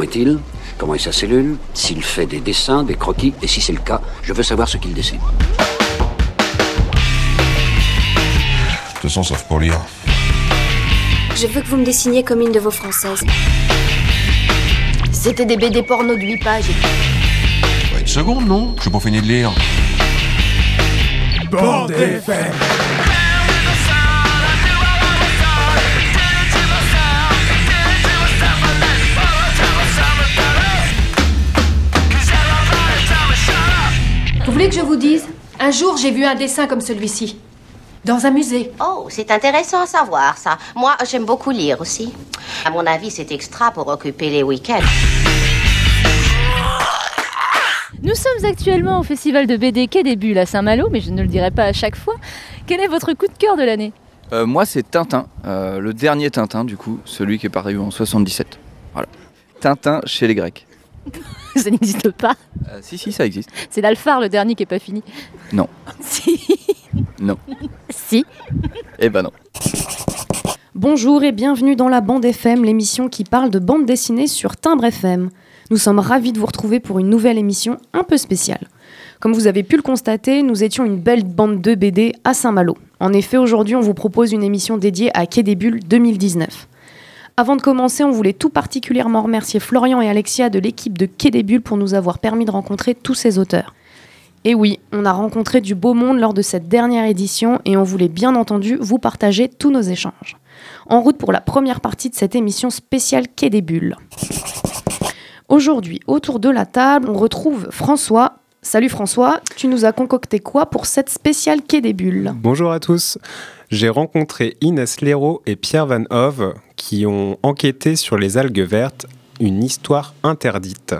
Comment est-il Comment est sa cellule S'il fait des dessins, des croquis Et si c'est le cas, je veux savoir ce qu'il dessine. De toute façon, sauf pour lire. Je veux que vous me dessiniez comme une de vos françaises. C'était des BD porno de 8 pages. Ouais, une seconde, non? Je suis pas fini de lire. Bande FM. Voulez que je vous dise? Un jour, j'ai vu un dessin comme celui-ci. Dans un musée. Oh, c'est intéressant à savoir, ça. Moi, j'aime beaucoup lire aussi. À mon avis, c'est extra pour occuper les week-ends. Nous sommes actuellement au festival de BD Quai des Bulles à Saint-Malo, mais je ne le dirai pas à chaque fois. Quel est votre coup de cœur de l'année? Euh, moi, c'est Tintin, euh, le dernier Tintin, du coup, celui qui est paru en 77. Voilà. Tintin chez les Grecs. Ça n'existe pas. Euh, si, si, ça existe. C'est l'Alphard, le dernier qui est pas fini. Non. Si. Non. Si. Eh ben non. Bonjour et bienvenue dans la Bande FM, l'émission qui parle de bande dessinée sur Timbre FM. Nous sommes ravis de vous retrouver pour une nouvelle émission un peu spéciale. Comme vous avez pu le constater, nous étions une belle bande de BD à Saint-Malo. En effet, aujourd'hui, on vous propose une émission dédiée à Quai des Bulles 2019. Avant de commencer, on voulait tout particulièrement remercier Florian et Alexia de l'équipe de Quai des Bulles pour nous avoir permis de rencontrer tous ces auteurs. Et oui, on a rencontré du beau monde lors de cette dernière édition et on voulait bien entendu vous partager tous nos échanges. En route pour la première partie de cette émission spéciale Quai des Bulles. Aujourd'hui, autour de la table, on retrouve François. Salut François, tu nous as concocté quoi pour cette spéciale Quai des Bulles? Bonjour à tous. J'ai rencontré Inès Leroux et Pierre Van Hove qui ont enquêté sur les algues vertes, une histoire interdite.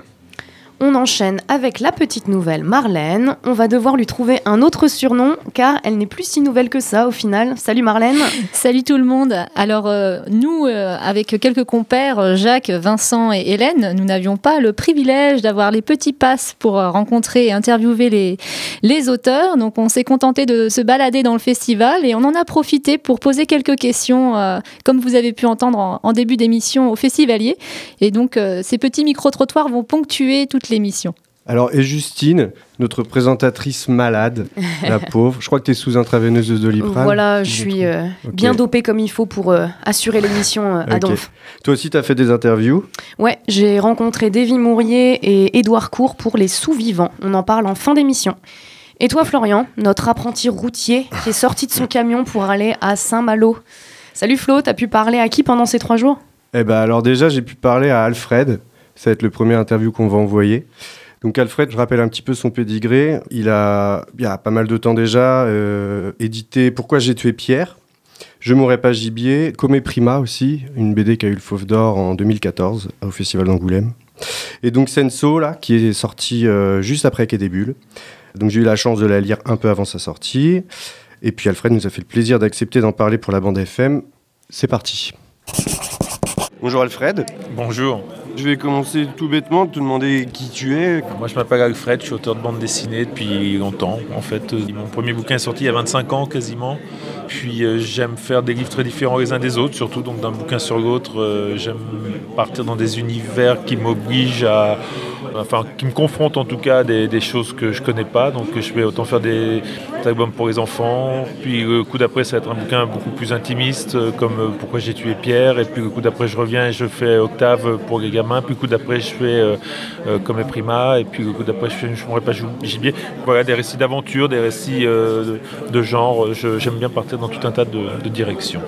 On enchaîne avec la petite nouvelle Marlène. On va devoir lui trouver un autre surnom car elle n'est plus si nouvelle que ça au final. Salut Marlène. Salut tout le monde. Alors euh, nous, euh, avec quelques compères, Jacques, Vincent et Hélène, nous n'avions pas le privilège d'avoir les petits passes pour euh, rencontrer et interviewer les, auteurs. Donc on s'est contenté de se balader dans le festival et on en a profité pour poser quelques questions, euh, comme vous avez pu entendre en, début d'émission, aux festivaliers. Et donc euh, ces petits micro-trottoirs vont ponctuer toute l'émission. Alors, et Justine, notre présentatrice malade, la pauvre, je crois que tu es sous intraveineuse de doliprane. Voilà, je suis euh, bien dopée comme il faut pour euh, assurer l'émission euh, à. Donf. Toi aussi, tu as fait des interviews? Ouais, j'ai rencontré Davy Mourier et Édouard Court pour Les Sous-Vivants. On en parle en fin d'émission. Et toi, Florian, notre apprenti routier qui est sorti de son camion pour aller à Saint-Malo. Salut Flo, t'as pu parler à qui pendant ces trois jours? Eh ben, alors déjà, j'ai pu parler à Alfred. Ça va être le premier interview qu'on va envoyer. Donc Alfred, je rappelle un petit peu son pédigré. Il a, il y a pas mal de temps déjà, euh, édité Pourquoi j'ai tué Pierre, Je mourrai pas gibier, Comé Prima aussi, une BD qui a eu le Fauve d'Or en 2014 au Festival d'Angoulême. Et donc Senso, là, qui est sorti euh, juste après Quai des Bulles. Donc j'ai eu la chance de la lire un peu avant sa sortie. Et puis Alfred nous a fait le plaisir d'accepter d'en parler pour la bande FM. C'est parti. Bonjour Alfred. Bonjour. Je vais commencer tout bêtement te demander qui tu es. Moi je m'appelle Alfred, je suis auteur de bande dessinée depuis longtemps. En fait, mon premier bouquin est sorti il y a 25 ans quasiment. Puis euh, j'aime faire des livres très différents les uns des autres, surtout donc d'un bouquin sur l'autre. euh, j'aime partir dans des univers qui m'obligent à. Enfin, qui me confrontent en tout cas des, des choses que je connais pas. Donc je vais autant faire des, albums pour les enfants. Puis le coup d'après, ça va être un bouquin beaucoup plus intimiste, euh, comme euh, Pourquoi j'ai tué Pierre. Et puis le coup d'après, je reviens et je fais Octave pour les gamins. Puis le coup d'après, je fais euh, euh, Comme les Prima. Et puis le coup d'après, je fais Je pas gibier. Voilà, des récits d'aventure, des récits euh, de, genre. J'aime bien partir dans tout un tas de, directions.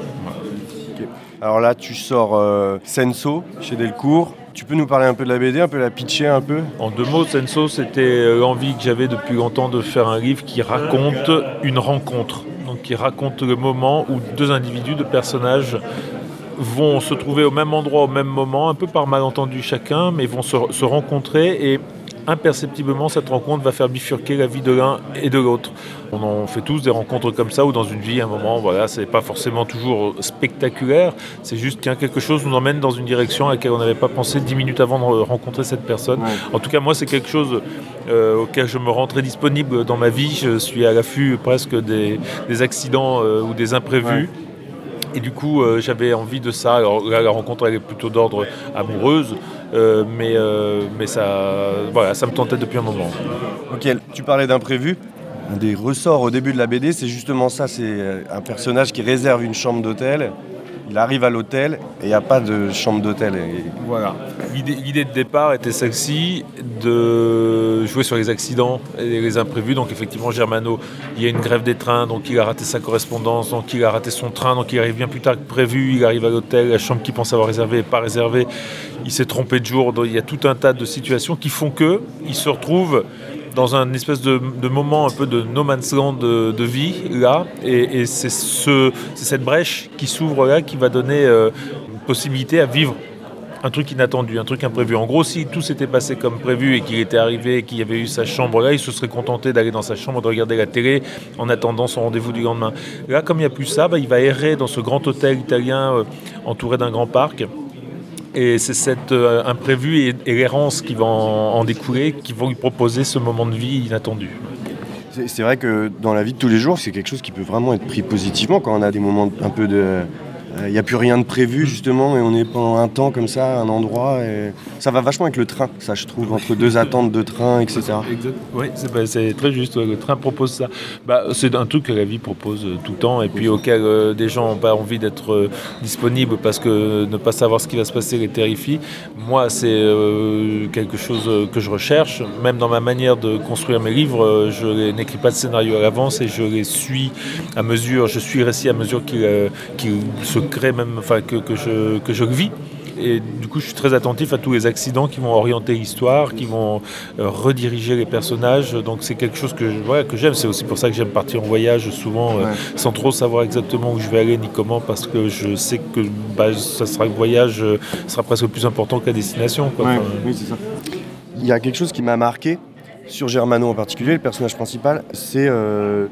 Alors là, tu sors euh, Senso chez Delcourt. Tu peux nous parler un peu de la BD, un peu la pitcher un peu? En deux mots, Senso, c'était euh, l'envie que j'avais depuis longtemps de faire un livre qui raconte une rencontre. Donc qui raconte le moment où deux individus, deux personnages vont se trouver au même endroit au même moment, un peu par malentendu chacun, mais vont se, se rencontrer et imperceptiblement cette rencontre va faire bifurquer la vie de l'un et de l'autre. On en fait tous des rencontres comme ça ou dans une vie, à un moment, voilà, c'est pas forcément toujours spectaculaire, c'est juste qu'un quelque chose nous emmène dans une direction à laquelle on n'avait pas pensé dix minutes avant de rencontrer cette personne. En tout cas, moi, c'est quelque chose euh, auquel je me rends très disponible dans ma vie. Je suis à l'affût presque des, des accidents euh, ou des imprévus. Et du coup, euh, j'avais envie de ça. Alors la rencontre, elle est plutôt d'ordre amoureuse, euh, mais, euh, ça, me tentait depuis un moment. Ok, tu parlais d'imprévu. Un des ressorts au début de la BD, c'est justement ça. C'est un personnage qui réserve une chambre d'hôtel. Il arrive à l'hôtel et il n'y a pas de chambre d'hôtel. Voilà. L'idée l'idée de départ était celle-ci, de jouer sur les accidents et les imprévus. Donc effectivement, Germano, il y a une grève des trains, donc il a raté sa correspondance, donc il a raté son train, donc il arrive bien plus tard que prévu, il arrive à l'hôtel, la chambre qu'il pense avoir réservée n'est pas réservée, il s'est trompé de jour, donc il y a tout un tas de situations qui font que il se retrouve dans un espèce de, moment un peu de no man's land de, vie là, et, et c'est ce, c'est cette brèche qui s'ouvre là qui va donner euh, une possibilité à vivre un truc inattendu, un truc imprévu. En gros, si tout s'était passé comme prévu et qu'il était arrivé et qu'il y avait eu sa chambre là, il se serait contenté d'aller dans sa chambre, de regarder la télé en attendant son rendez-vous du lendemain. Là, comme il n'y a plus ça, bah, il va errer dans ce grand hôtel italien euh, entouré d'un grand parc. Et c'est cet euh, imprévu et, l'errance qui va en, en découler qui vont lui proposer ce moment de vie inattendu. C'est vrai que dans la vie de tous les jours, c'est quelque chose qui peut vraiment être pris positivement quand on a des moments un peu de. Il n'y a plus rien de prévu justement et on est pendant un temps comme ça, un endroit. Et ça va vachement avec le train, ça je trouve, entre deux attentes de train, etc. Oui, c'est très juste. ouais, Le train propose ça. Bah, c'est un truc que la vie propose euh, tout le temps et puis auquel euh, des gens n'ont pas envie d'être euh, disponibles parce que ne pas savoir ce qui va se passer les terrifie. Moi, c'est euh, quelque chose euh, que je recherche. Même dans ma manière de construire mes livres, euh, je n'écris pas de scénario à l'avance et je les suis à mesure. Je suis récit à mesure qu'il euh, qu'il se crée, même, enfin que, que je, que je vis. Et du coup, je suis très attentif à tous les accidents qui vont orienter l'histoire, qui vont euh, rediriger les personnages. Donc, c'est quelque chose que, que j'aime. C'est aussi pour ça que j'aime partir en voyage souvent, euh, sans trop savoir exactement où je vais aller ni comment, parce que je sais que bah, ça sera le voyage euh, sera presque plus important que la destination. quoi. Ouais, Enfin, oui, c'est ça. Il y a quelque chose qui m'a marqué sur Germano en particulier, le personnage principal, c'est, euh,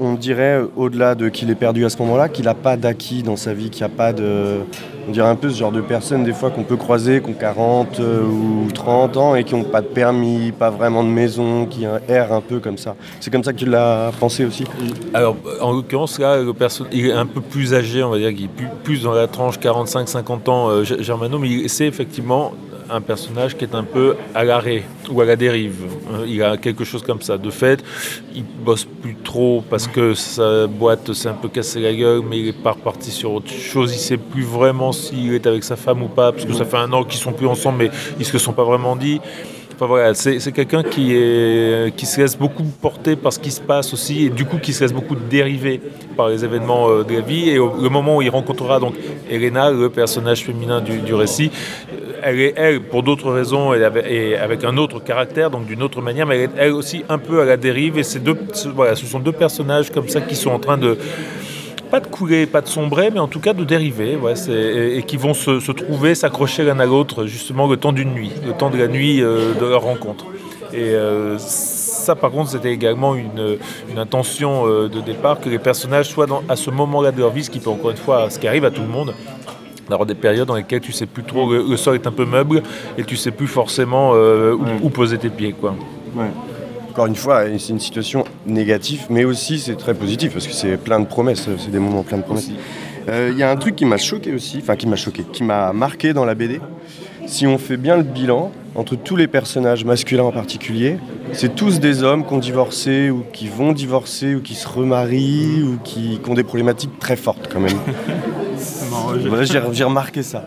on dirait, au-delà de qu'il est perdu à ce moment-là, qu'il n'a pas d'acquis dans sa vie, qu'il n'y a pas de... On dirait un peu ce genre de personnes des fois qu'on peut croiser, qui ont 40 euh, ou 30 ans et qui n'ont pas de permis, pas vraiment de maison, qui errent un peu comme ça. C'est comme ça que tu l'as pensé aussi? Alors, en l'occurrence, là, il est un peu plus âgé, on va dire, qu'il est plus, dans la tranche 45-50 ans, euh, Germano, mais c'est effectivement un personnage qui est un peu à l'arrêt ou à la dérive. Euh, Il a quelque chose comme ça. De fait, il bosse plus trop parce que sa boîte s'est un peu cassé la gueule, mais il est pas reparti sur autre chose. Il sait plus vraiment s'il est avec sa femme ou pas, parce que ça fait un an qu'ils sont plus ensemble, mais ils se sont pas vraiment dit. Enfin, voilà, c'est quelqu'un qui, se laisse beaucoup porter par ce qui se passe aussi, et du coup qui se laisse beaucoup dériver par les événements euh, de la vie. Et au le moment où il rencontrera donc Elena, le personnage féminin du, récit, euh, elle est, pour d'autres raisons, elle avait- et avec un autre caractère, donc d'une autre manière, mais elle est elle aussi un peu à la dérive. Et deux, voilà, ce sont deux personnages comme ça qui sont en train de pas de couler, pas de sombrer, mais en tout cas de dériver, ouais, et, et qui vont se, se trouver, s'accrocher l'un à l'autre, justement le temps d'une nuit, le temps de la nuit euh, de leur rencontre. Et euh, ça, par contre, c'était également une, une intention euh, de départ, que les personnages soient dans- à ce moment-là de leur vie, ce qui peut encore une fois, ce qui arrive à tout le monde, d'avoir des périodes dans lesquelles tu sais plus trop, le, le sol est un peu meuble, et tu sais plus forcément euh, où, où poser tes pieds, quoi. Encore une fois, c'est une situation négative, mais aussi c'est très positif parce que c'est plein de promesses, c'est des moments pleins de promesses. Euh, Il y a un truc qui m'a choqué aussi, enfin qui m'a choqué, qui m'a marqué dans la BD. Si on fait bien le bilan, entre tous les personnages masculins en particulier, c'est tous des hommes qui ont divorcé ou qui vont divorcer ou qui se remarient ou qui, qui ont des problématiques très fortes quand même. Voilà, j'ai remarqué ça.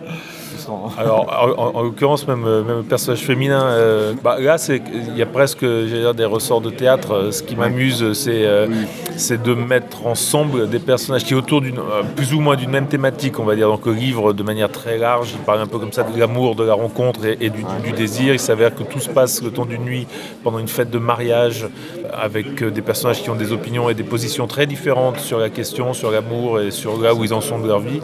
Alors, en, en- en l'occurrence, même, euh, même le personnage féminin, euh, bah, là, c'est- il y a presque dire, des ressorts de théâtre. Euh, Ce qui m'amuse, c'est euh, c'est de mettre ensemble des personnages qui, autour d'une, euh, plus ou moins d'une même thématique, on va dire. Donc, le livre, de manière très large, il parle un peu comme ça de l'amour, de la rencontre et, et du, du désir. Il s'avère que tout se passe le temps d'une nuit, pendant une fête de mariage, avec euh, des personnages qui ont des opinions et des positions très différentes sur la question, sur l'amour et sur là où ils en sont de leur vie.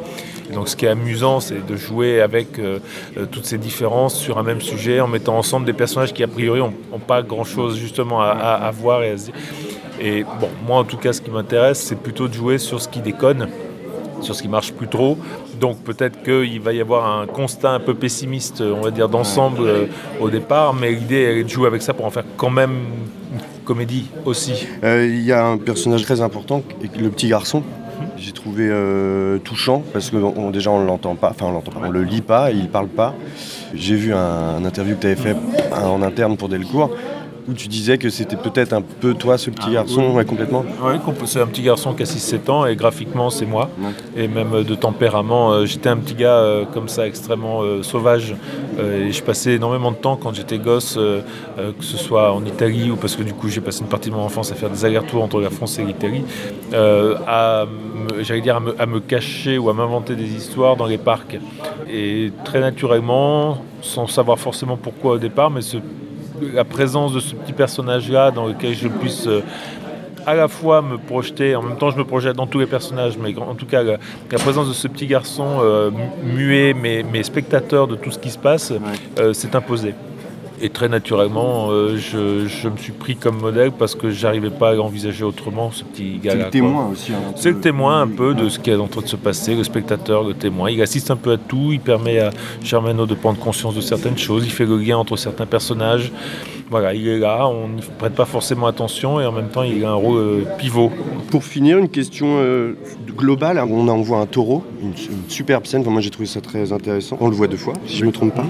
Donc ce qui est amusant, c'est de jouer avec euh, euh, toutes ces différences sur un même sujet, en mettant ensemble des personnages qui a priori n'ont pas grand-chose justement à, voir et à se dire. Et bon, moi en tout cas, ce qui m'intéresse, c'est plutôt de jouer sur ce qui déconne, sur ce qui marche plus trop. Donc peut-être qu'il va y avoir un constat un peu pessimiste, on va dire, d'ensemble au départ, mais l'idée est de jouer avec ça pour en faire quand même comédie aussi. Euh, Il y a un personnage très important, le petit garçon, J'ai trouvé euh, touchant parce que on- déjà on l'entend pas, enfin on l'entend pas, on le lit pas, il parle pas. J'ai vu un, un interview que tu avais fait en interne pour Delcourt où tu disais que c'était peut-être un peu toi ce petit garçon, ouais, complètement. Oui, c'est un petit garçon qui a 6-7 ans et graphiquement c'est moi. Et même euh, de tempérament, euh, j'étais un petit gars euh, comme ça extrêmement euh, sauvage. Euh, et je passais énormément de temps quand j'étais gosse, que ce soit en Italie ou parce que du coup j'ai passé une partie de mon enfance à faire des allers-retours entre la France et l'Italie, à, me- j'allais dire à me, à me cacher ou à m'inventer des histoires dans les parcs. Et très naturellement, sans savoir forcément pourquoi au départ, mais ce- la présence de ce petit personnage-là dans lequel je puisse euh, à la fois me projeter, en même temps je me projette dans tous les personnages, mais en tout cas la, la présence de ce petit garçon euh, mu- muet mais, mais spectateur de tout ce qui se passe euh, s'est imposée. Et très naturellement, euh, je, je me suis pris comme modèle parce que j'arrivais pas à l'envisager autrement, ce petit gars-là. le quoi. témoin aussi, hein, C'est le témoin un peu de ce qui est en train de se passer, le spectateur, le témoin. Il assiste un peu à tout, il permet à Germano de prendre conscience de certaines choses, il fait le lien entre certains personnages. Voilà, il est là, on n'y prête pas forcément attention et en même temps il a un rôle euh, pivot. Pour finir, une question euh, globale. On, on voit un taureau, une, une superbe scène. Enfin, moi, j'ai trouvé ça très intéressant. On le voit deux fois, si je ne me trompe pas.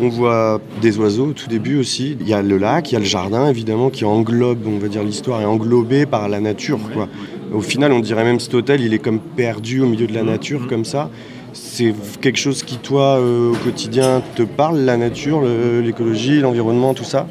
On voit des oiseaux au tout début aussi. Il y a le lac, il y a le jardin, évidemment, qui englobe, on va dire, l'histoire est englobée par la nature. Quoi. Au final, on dirait même cet hôtel, il est comme perdu au milieu de la nature, comme ça. C'est quelque chose qui, toi, euh, au quotidien, te parle, la nature, l'écologie, l'environnement, tout ça?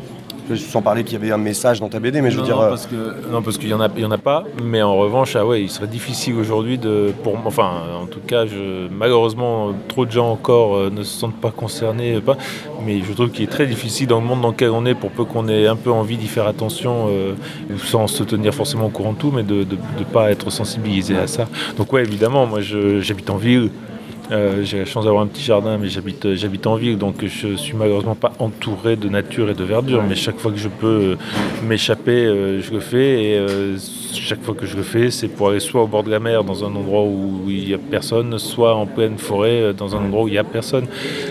Sans parler qu'il y avait un message dans ta BD, mais je veux dire... non, euh, parce que non parce qu'il y en a il y en a pas mais en revanche ah ouais il serait difficile aujourd'hui de pour enfin en tout cas je, malheureusement trop de gens encore euh, ne se sentent pas concernés euh, pas mais je trouve qu'il est très difficile dans le monde dans lequel on est pour peu qu'on ait un peu envie d'y faire attention euh, sans se tenir forcément au courant de tout mais de ne pas être sensibilisé à ça. Donc ouais évidemment moi j'habite en ville euh, j'ai la chance d'avoir un petit jardin, mais j'habite, euh, j'habite en ville, donc je suis malheureusement pas entouré de nature et de verdure. Mais chaque fois que je peux euh, m'échapper, je le fais. Et chaque fois que je le fais, c'est pour aller soit au bord de la mer, dans un endroit où il y a personne, soit en pleine forêt, dans un endroit où il y a personne.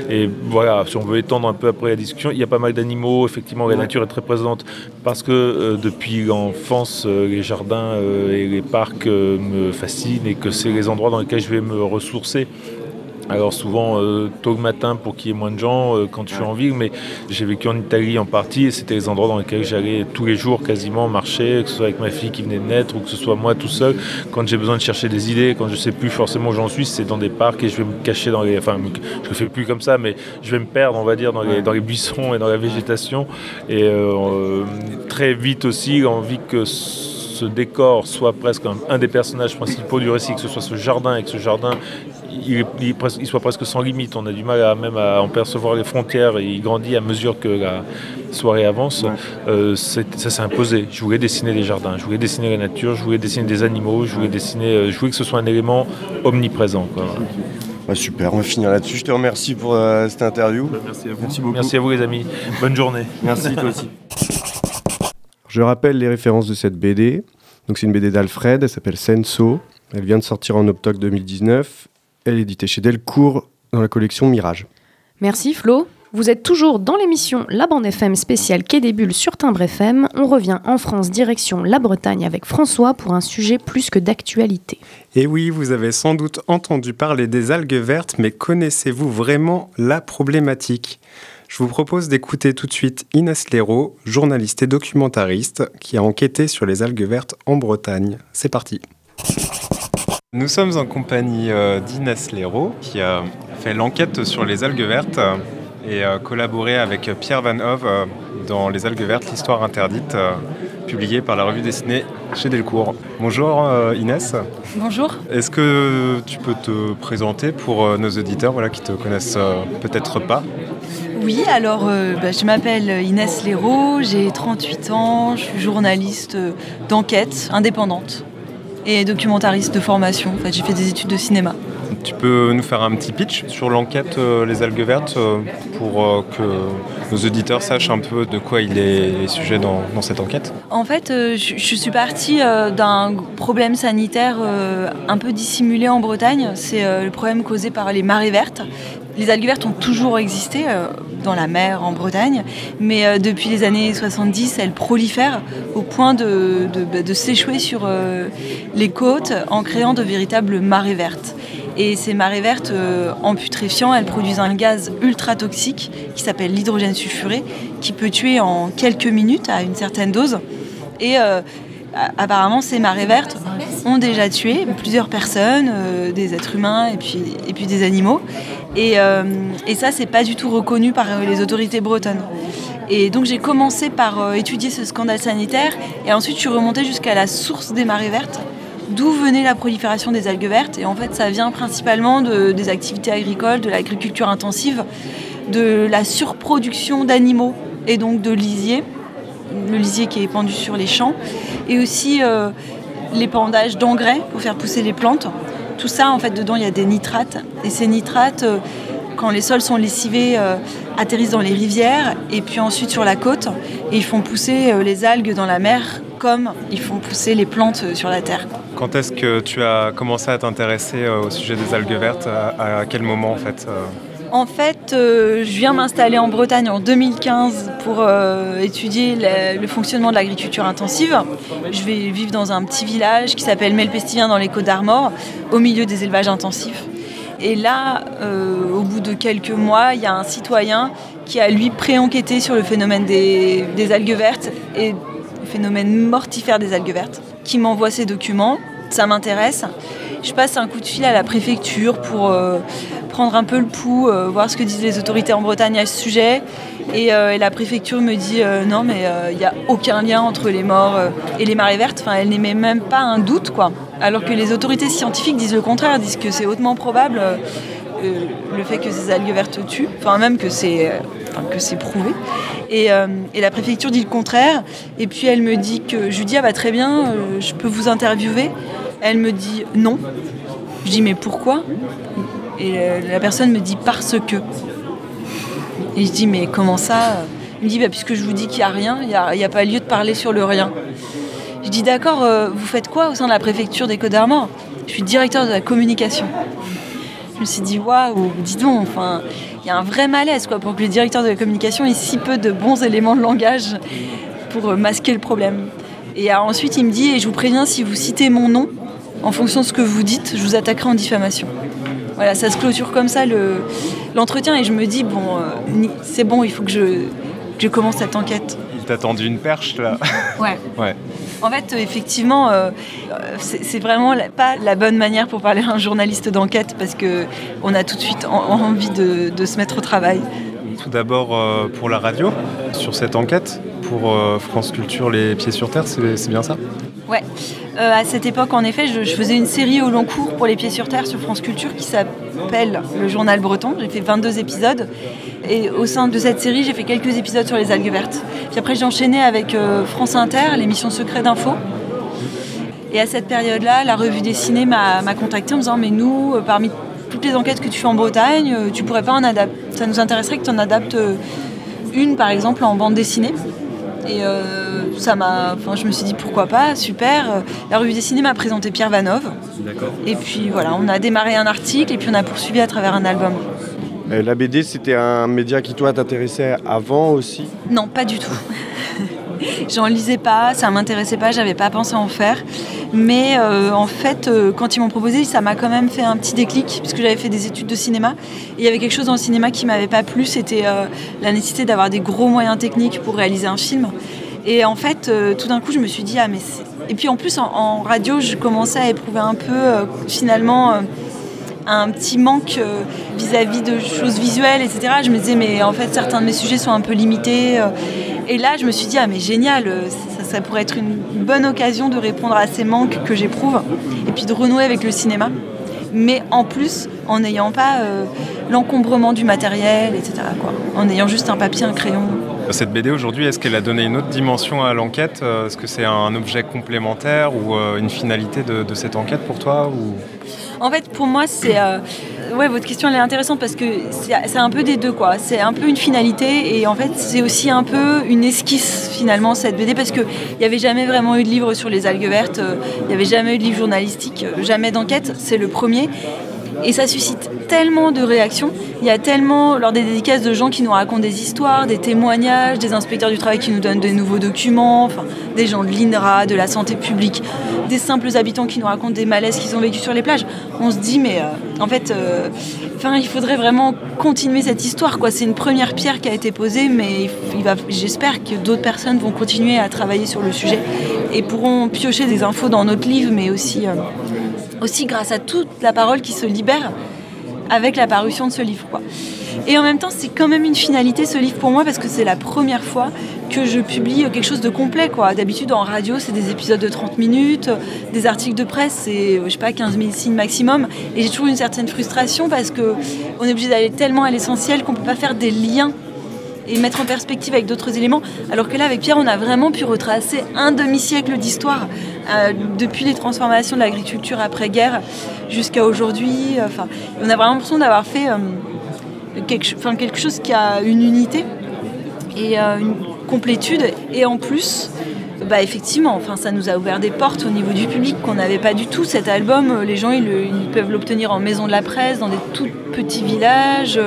Et voilà, si on veut étendre un peu après la discussion, il y a pas mal d'animaux. Effectivement, la nature est très présente parce que euh, depuis l'enfance, euh, les jardins et les parcs me fascinent et que c'est les endroits dans lesquels je vais me ressourcer. Alors souvent euh, tôt le matin pour qu'il y ait moins de gens euh, quand je suis en ville, mais j'ai vécu en Italie en partie et c'était les endroits dans lesquels j'allais tous les jours quasiment marcher, que ce soit avec ma fille qui venait de naître ou que ce soit moi tout seul. Quand j'ai besoin de chercher des idées, quand je sais plus forcément où j'en suis, c'est dans des parcs et je vais me cacher dans les... Enfin, je le fais plus comme ça, mais je vais me perdre, on va dire, dans les, dans les buissons et dans la végétation. Et euh, très vite aussi, envie que ce décor soit presque un, un des personnages principaux du récit, que ce soit ce jardin et que ce jardin il, est- il est presque- il soit presque sans limite. On a du mal à même à en percevoir les frontières et il grandit à mesure que la soirée avance. Euh, ça s'est imposé. Je voulais dessiner des jardins, je voulais dessiner la nature, je voulais dessiner des animaux, je voulais dessiner, euh, je voulais que ce soit un élément omniprésent. quoi. bah, super, on va finir là-dessus. Je te remercie pour euh, cette interview. Merci à vous. Merci beaucoup. Merci à vous les amis. Bonne journée. Merci toi aussi. Je rappelle les références de cette BD. Donc c'est une BD d'Alfred, elle s'appelle Senso. Elle vient de sortir en octobre 2019. Elle est éditée chez Delcourt dans la collection Mirage. Merci Flo. Vous êtes toujours dans l'émission La Bande FM spéciale Quai des Bulles sur Timbre FM. On revient en France direction la Bretagne avec François pour un sujet plus que d'actualité. Et oui, vous avez sans doute entendu parler des algues vertes, mais connaissez-vous vraiment la problématique? Je vous propose d'écouter tout de suite Inès Léraud, journaliste et documentariste, qui a enquêté sur les algues vertes en Bretagne. C'est parti Nous sommes en compagnie euh, d'Inès Léraud, qui a fait l'enquête sur les algues vertes euh, et collaboré avec Pierre Van Hove euh, dans Les algues vertes, l'histoire interdite, euh, publié par la revue dessinée chez Delcourt. Bonjour Inès. Bonjour. Est-ce que tu peux te présenter pour nos auditeurs voilà, qui te connaissent peut-être pas? Oui, alors euh, bah, je m'appelle Inès Léraud, j'ai 38 ans, je suis journaliste d'enquête indépendante et documentariste de formation. En fait, j'ai fait des études de cinéma. Tu peux nous faire un petit pitch sur l'enquête euh, Les algues vertes euh, pour euh, que nos auditeurs sachent un peu de quoi il est sujet dans, dans cette enquête? En fait, je, je suis partie d'un problème sanitaire un peu dissimulé en Bretagne. C'est le problème causé par les marées vertes. Les algues vertes ont toujours existé euh, dans la mer en Bretagne, mais euh, depuis les années 70, elles prolifèrent au point de, bah, s'échouer sur euh, les côtes en créant de véritables marées vertes. Et ces marées vertes, en putréfiant, elles produisent un gaz ultra toxique qui s'appelle l'hydrogène sulfuré, qui peut tuer en quelques minutes à une certaine dose. Et apparemment, ces marées vertes ont déjà tué plusieurs personnes, des êtres humains et puis des animaux. Et, euh, et ça, c'est pas du tout reconnu par les autorités bretonnes. Et donc j'ai commencé par euh, étudier ce scandale sanitaire et ensuite je suis remontée jusqu'à la source des marées vertes, d'où venait la prolifération des algues vertes. Et en fait, ça vient principalement de- des activités agricoles, de l'agriculture intensive, de la surproduction d'animaux et donc de lisier, le lisier qui est pendu sur les champs, et aussi euh, l'épandage d'engrais pour faire pousser les plantes. Tout ça, en fait, dedans, il y a des nitrates. Et ces nitrates, euh, quand les sols sont lessivés, euh, atterrissent dans les rivières et puis ensuite sur la côte. Et ils font pousser euh, les algues dans la mer comme ils font pousser les plantes sur la terre. Quand est-ce que tu as commencé à t'intéresser au sujet des algues vertes? À, quel moment en fait En fait, euh, je viens m'installer en Bretagne en 2015 pour euh, étudier le, fonctionnement de l'agriculture intensive. Je vais vivre dans un petit village qui s'appelle Melpestivien dans les Côtes d'Armor, au milieu des élevages intensifs. Et là, euh, au bout de quelques mois, il y a un citoyen qui a lui pré-enquêté sur le phénomène des, algues vertes et le phénomène mortifère des algues vertes, qui m'envoie ses documents. Ça m'intéresse. Je passe un coup de fil à la préfecture pour prendre un peu le pouls, euh, voir ce que disent les autorités en Bretagne à ce sujet. Et, euh, la préfecture me dit euh, non, mais il n'y a aucun lien entre les morts et les marées vertes. Enfin, elle n'émet même pas un doute, quoi. Alors que les autorités scientifiques disent le contraire, disent que c'est hautement probable le fait que ces algues vertes tuent, enfin même que c'est que c'est prouvé. Et, la préfecture dit le contraire. Et puis elle me dit que je lui dis ah bah très bien, je peux vous interviewer. Elle me dit non. Je dis mais pourquoi? Et euh, la personne me dit parce que. Et je dis mais comment ça? Il me dit bah, puisque je vous dis qu'il n'y a rien, il n'y a, pas lieu de parler sur le rien. Je dis d'accord, euh, vous faites quoi au sein de la préfecture des Côtes d'Armor Je suis directeur de la communication. Je me suis dit waouh, dis donc, enfin, il y a un vrai malaise quoi pour que le directeur de la communication ait si peu de bons éléments de langage pour euh, masquer le problème. Et ensuite il me dit et je vous préviens si vous citez mon nom en fonction de ce que vous dites, je vous attaquerai en diffamation. Voilà, ça se clôture comme ça le- l'entretien et je me dis bon, euh, c'est bon, il faut que je, que je commence cette enquête. Il t'a tendu une perche là Ouais. Ouais. En fait, euh, effectivement, euh, euh, c'est vraiment la- pas la bonne manière pour parler à un journaliste d'enquête parce que on a tout de suite en- envie de, de se mettre au travail. Tout d'abord euh, pour la radio, sur cette enquête, pour euh, France Culture, Les Pieds sur Terre, c'est bien ça? Ouais. Euh, à cette époque, en effet, je, faisais une série au long cours pour les pieds sur terre sur France Culture qui s'appelle Le Journal Breton. J'ai fait 22 épisodes. Et au sein de cette série, j'ai fait quelques épisodes sur les algues vertes. Puis après, j'ai enchaîné avec euh, France Inter, l'émission Secret d'Info. Et à cette période-là, la revue dessinée m'a contacté en me disant Mais nous, euh, parmi toutes les enquêtes que tu fais en Bretagne, tu pourrais pas en adapter. Ça nous intéresserait que tu en adaptes une, par exemple, en bande dessinée. Ça m'a, enfin, je me suis dit pourquoi pas, super. La revue dessinée m'a présenté Pierre Vanov. D'accord. Et puis voilà, on a démarré un article et puis on a poursuivi à travers un album. Euh, La BD, c'était un média qui, toi, t'intéressait avant aussi? Non, pas du tout. J'en lisais pas, ça m'intéressait pas, j'avais pas pensé en faire. Mais euh, en fait, euh, quand ils m'ont proposé, ça m'a quand même fait un petit déclic, puisque j'avais fait des études de cinéma. Et il y avait quelque chose dans le cinéma qui m'avait pas plu, c'était euh, la nécessité d'avoir des gros moyens techniques pour réaliser un film. Et en fait, euh, tout d'un coup, je me suis dit, ah mais. Et puis en plus, en, radio, je commençais à éprouver un peu, euh, finalement... euh, un petit manque vis-à-vis de choses visuelles, etc. Je me disais, mais en fait, certains de mes sujets sont un peu limités. Et là, je me suis dit, ah, mais génial, ça, pourrait être une bonne occasion de répondre à ces manques que j'éprouve et puis de renouer avec le cinéma. Mais en plus, en n'ayant pas l'encombrement du matériel, etc. Quoi. En ayant juste un papier, un crayon. Cette BD aujourd'hui, est-ce qu'elle a donné une autre dimension à l'enquête Euh, Est-ce que c'est un objet complémentaire ou euh, une finalité de, cette enquête pour toi. En fait, pour moi, c'est. euh, ouais, votre question elle est intéressante parce que c'est un peu des deux, quoi. C'est un peu une finalité et en fait, c'est aussi un peu une esquisse finalement cette BD parce qu'il n'y avait jamais vraiment eu de livre sur les algues vertes, il n'y avait jamais eu de livre journalistique, jamais d'enquête. C'est le premier. Et ça suscite tellement de réactions. Il y a tellement, lors des dédicaces, de gens qui nous racontent des histoires, des témoignages, des inspecteurs du travail qui nous donnent des nouveaux documents, des gens de l'INRA, de la santé publique, des simples habitants qui nous racontent des malaises qu'ils ont vécu sur les plages. On se dit, mais euh, en fait, euh, il faudrait vraiment continuer cette histoire. C'est une première pierre qui a été posée, mais j'espère que d'autres personnes vont continuer à travailler sur le sujet et pourront piocher des infos dans notre livre, mais aussi, euh, aussi grâce à toute la parole qui se libère avec la parution de ce livre. Quoi. Et en même temps, c'est quand même une finalité ce livre pour moi parce que c'est la première fois que je publie quelque chose de complet. Quoi. D'habitude, en radio, c'est des épisodes de 30 minutes, des articles de presse, c'est, je sais pas, 15 000 signes maximum. Et j'ai toujours une certaine frustration parce qu'on est obligé d'aller tellement à l'essentiel qu'on peut pas faire des liens et mettre en perspective avec d'autres éléments. Alors que là, avec Pierre, on a vraiment pu retracer un demi-siècle d'histoire, euh, depuis les transformations de l'agriculture après-guerre jusqu'à aujourd'hui. Enfin, on a vraiment l'impression d'avoir fait euh, quelque, chose qui a une unité et euh, une complétude. Et en plus, bah effectivement, enfin, ça nous a ouvert des portes au niveau du public qu'on n'avait pas du tout. Cet album, les gens ils peuvent l'obtenir en maison de la presse, dans des tout petits villages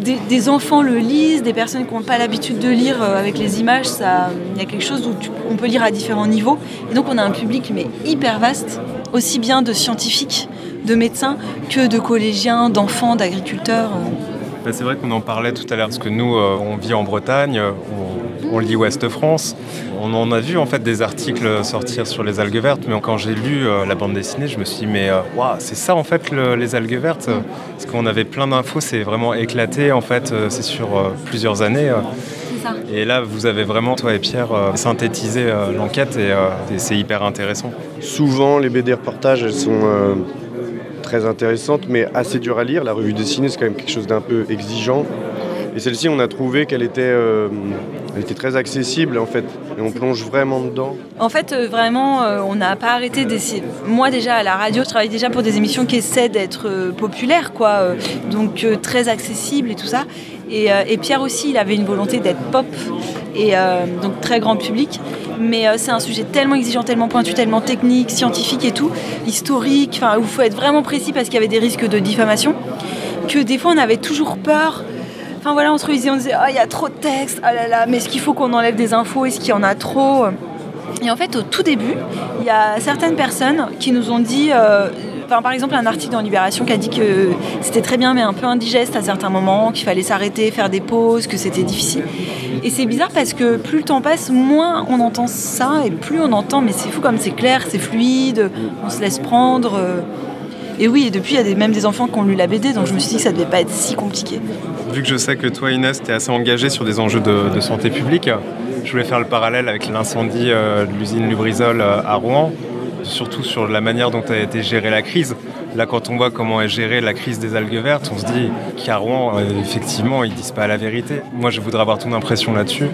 des, enfants le lisent, des personnes qui n'ont pas l'habitude de lire euh, avec les images, il y a quelque chose où on peut lire à différents niveaux. Et donc on a un public mais hyper vaste, aussi bien de scientifiques, de médecins, que de collégiens, d'enfants, d'agriculteurs. Bah, c'est vrai qu'on en parlait tout à l'heure, parce que nous, euh, on vit en Bretagne, lit Ouest France. On en a vu en fait des articles sortir sur les algues vertes, mais quand j'ai lu euh, la bande dessinée, je me suis dit mais euh, c'est ça en fait les algues vertes, parce qu'on avait plein d'infos, c'est vraiment éclaté en fait, euh, c'est sur plusieurs années. Et là, vous avez vraiment, toi et Pierre, synthétisé l'enquête et, et c'est hyper intéressant. Souvent, les BD reportages, elles sont très intéressantes, mais assez dures à lire. La revue dessinée, c'est quand même quelque chose d'un peu exigeant. Et celle-ci, on a trouvé qu'elle était, euh, était très accessible en fait. Et on plonge vraiment dedans. En fait, euh, vraiment, euh, on n'a pas arrêté d'essayer. Moi, déjà, à la radio, je travaille déjà pour des émissions qui essaient d'être populaires, quoi. donc très accessibles et tout ça. Et, et, Pierre aussi, il avait une volonté d'être pop et donc très grand public. Mais c'est un sujet tellement exigeant, tellement pointu, tellement technique, scientifique et tout, historique, où il faut être vraiment précis parce qu'il y avait des risques de diffamation, que des fois on avait toujours peur Enfin voilà, on se réunissait, on disait, oh, il y a trop de texte, ah là là, mais est-ce qu'il faut qu'on enlève des infos, est-ce qu'il y en a trop? Et en fait, au tout début, il y a certaines personnes qui nous ont dit, euh, par exemple, un article dans Libération qui a dit que c'était très bien, mais un peu indigeste à certains moments, qu'il fallait s'arrêter, faire des pauses, que c'était difficile. Et c'est bizarre parce que plus le temps passe, moins on entend ça, et plus on entend, mais c'est fou comme c'est clair, c'est fluide, on se laisse prendre. Et oui, et depuis, il y a même des enfants qui ont lu la BD, donc je me suis dit que ça devait pas être si compliqué. Vu que je sais que toi, Inès, tu es assez engagée sur des enjeux de, santé publique, je voulais faire le parallèle avec l'incendie euh, de l'usine Lubrizol euh, à Rouen, surtout sur la manière dont a été gérée la crise. Là, quand on voit comment est gérée la crise des algues vertes, on se dit qu'à Rouen, euh, effectivement, ils disent pas la vérité. Moi, je voudrais avoir ton impression là-dessus.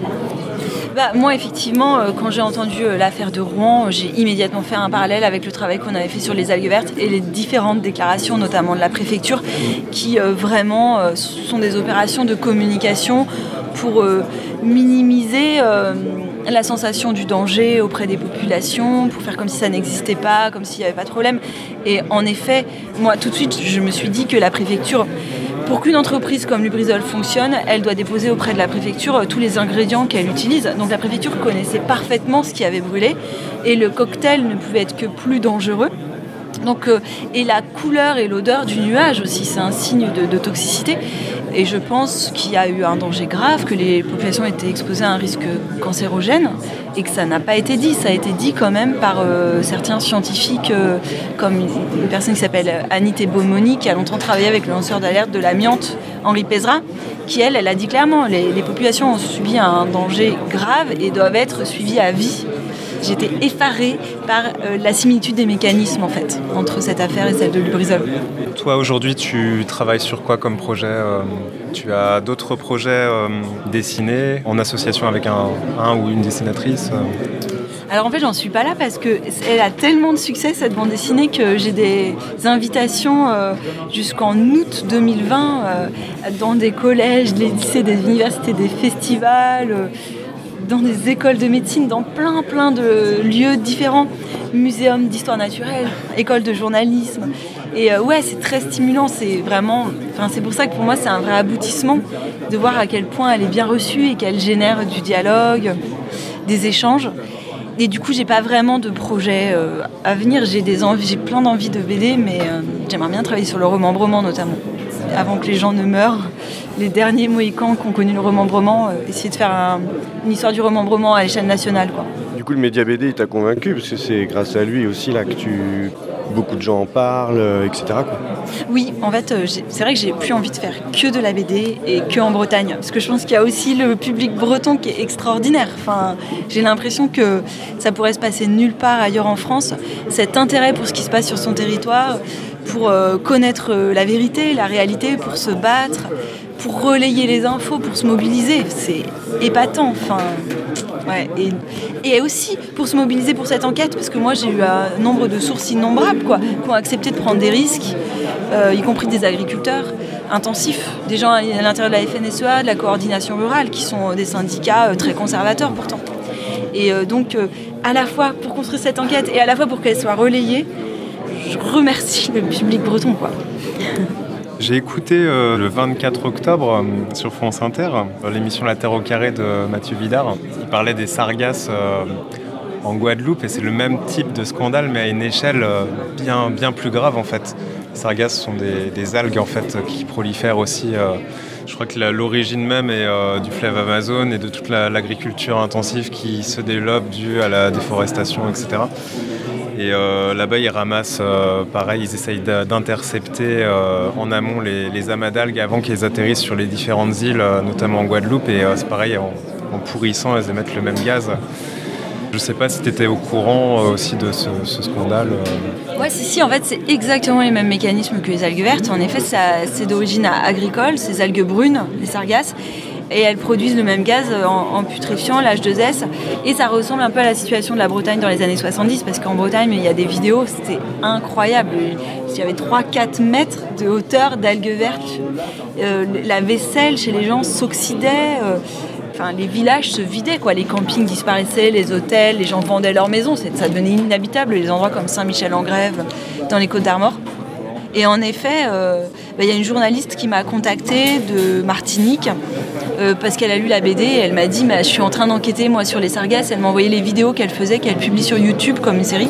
Bah, moi, effectivement, euh, quand j'ai entendu euh, l'affaire de Rouen, j'ai immédiatement fait un parallèle avec le travail qu'on avait fait sur les algues vertes et les différentes déclarations, notamment de la préfecture, qui euh, vraiment sont des opérations de communication pour minimiser la sensation du danger auprès des populations, pour faire comme si ça n'existait pas, comme s'il n'y avait pas de problème. Et en effet, moi, tout de suite, je me suis dit que la préfecture pour qu'une entreprise comme Lubrizol fonctionne, elle doit déposer auprès de la préfecture euh, tous les ingrédients qu'elle utilise. Donc la préfecture connaissait parfaitement ce qui avait brûlé et le cocktail ne pouvait être que plus dangereux. Donc, euh, et la couleur et l'odeur du nuage aussi, c'est un signe de, toxicité. Et je pense qu'il y a eu un danger grave, que les populations étaient exposées à un risque cancérogène et que ça n'a pas été dit. Ça a été dit quand même par euh, certains scientifiques, euh, comme une, personne qui s'appelle Anita Beaumoni, qui a longtemps travaillé avec le lanceur d'alerte de l'amiante, Henri Pézra, qui elle, elle a dit clairement, les, les populations ont subi un danger grave et doivent être suivies à vie j'étais effarée par euh, la similitude des mécanismes en fait entre cette affaire et celle de Lubrizol. Toi aujourd'hui tu travailles sur quoi comme projet euh, Tu as d'autres projets euh, dessinés en association avec un, ou une dessinatrice alors en fait, j'en suis pas là parce que elle a tellement de succès cette bande dessinée que j'ai des invitations jusqu'en août 2020 dans des collèges, des lycées, des universités, des festivals dans des écoles de médecine, dans plein plein de lieux différents, muséums d'histoire naturelle, écoles de journalisme. Et euh, ouais, c'est très stimulant. C'est vraiment. Enfin, c'est pour ça que pour moi, c'est un vrai aboutissement de voir à quel point elle est bien reçue et qu'elle génère du dialogue, des échanges. Et du coup, j'ai pas vraiment de projet euh, à venir. J'ai j'ai plein d'envies de BD, mais euh, j'aimerais bien travailler sur le remembrement notamment. Avant que les gens ne meurent, les derniers Mohicans qui ont connu le remembrement, euh, essayer de faire un- une histoire du remembrement à l'échelle nationale, quoi. Du coup, le média BD, il t'a convaincu parce que c'est grâce à lui aussi là que tu beaucoup de gens en parlent, euh, etc. quoi. Oui, en fait, euh, c'est vrai que j'ai plus envie de faire que de la BD et que en Bretagne. Parce que je pense qu'il y a aussi le public breton qui est extraordinaire. Enfin, j'ai l'impression que ça pourrait se passer nulle part ailleurs en France. Cet intérêt pour ce qui se passe sur son territoire, pour euh, connaître euh, la vérité, la réalité, pour se battre, pour relayer les infos, pour se mobiliser, c'est épatant. Enfin. Et, aussi pour se mobiliser pour cette enquête, parce que moi j'ai eu un nombre de sources innombrables quoi, qui ont accepté de prendre des risques, euh, y compris des agriculteurs intensifs, des gens à l'intérieur de la FNSEA, de la coordination rurale, qui sont des syndicats très conservateurs pourtant. Et donc, à la fois pour construire cette enquête et à la fois pour qu'elle soit relayée, je remercie le public breton. Quoi. J'ai écouté euh, le 24 octobre euh, sur France Inter euh, l'émission La Terre au carré de Mathieu Vidard. Il parlait des sargasses en Guadeloupe et c'est le même type de scandale mais à une échelle bien, bien plus grave en fait. Les sargasses sont des, algues en fait qui prolifèrent aussi. je crois que l'origine même est du fleuve Amazon et de toute la- l'agriculture intensive qui se développe due à la déforestation, etc. Et euh, là-bas, ils ramassent, euh, pareil, ils essayent d'intercepter euh, en amont les, amas d'algues avant qu'ils atterrissent sur les différentes îles, euh, notamment en Guadeloupe. Et c'est pareil, en, pourrissant, elles émettent le même gaz. Je sais pas si tu étais au courant aussi de ce, scandale. Ouais, si, si, en fait, c'est exactement les mêmes mécanismes que les algues vertes. En effet, c'est d'origine agricole, ces algues brunes, les sargasses, et elles produisent le même gaz en, en putréfiant, l'H2S, et ça ressemble un peu à la situation de la Bretagne dans les années 70, parce qu'en Bretagne, il y a des vidéos, c'était incroyable. Il y avait 3-4 mètres de hauteur d'algues vertes. Euh, la vaisselle chez les gens s'oxydait. euh, Enfin, les villages se vidaient, quoi. Les campings disparaissaient, les hôtels, les gens vendaient leurs maisons. Ça devenait inhabitable, les endroits comme Saint-Michel-en-Grève, dans les Côtes d'Armor. Et en effet, euh, bah, il y a une journaliste qui m'a contactée de Martinique euh, parce qu'elle a lu la BD et elle m'a dit Je suis en train d'enquêter moi sur les sargasses. Elle m'a envoyé les vidéos qu'elle faisait, qu'elle publie sur YouTube comme une série.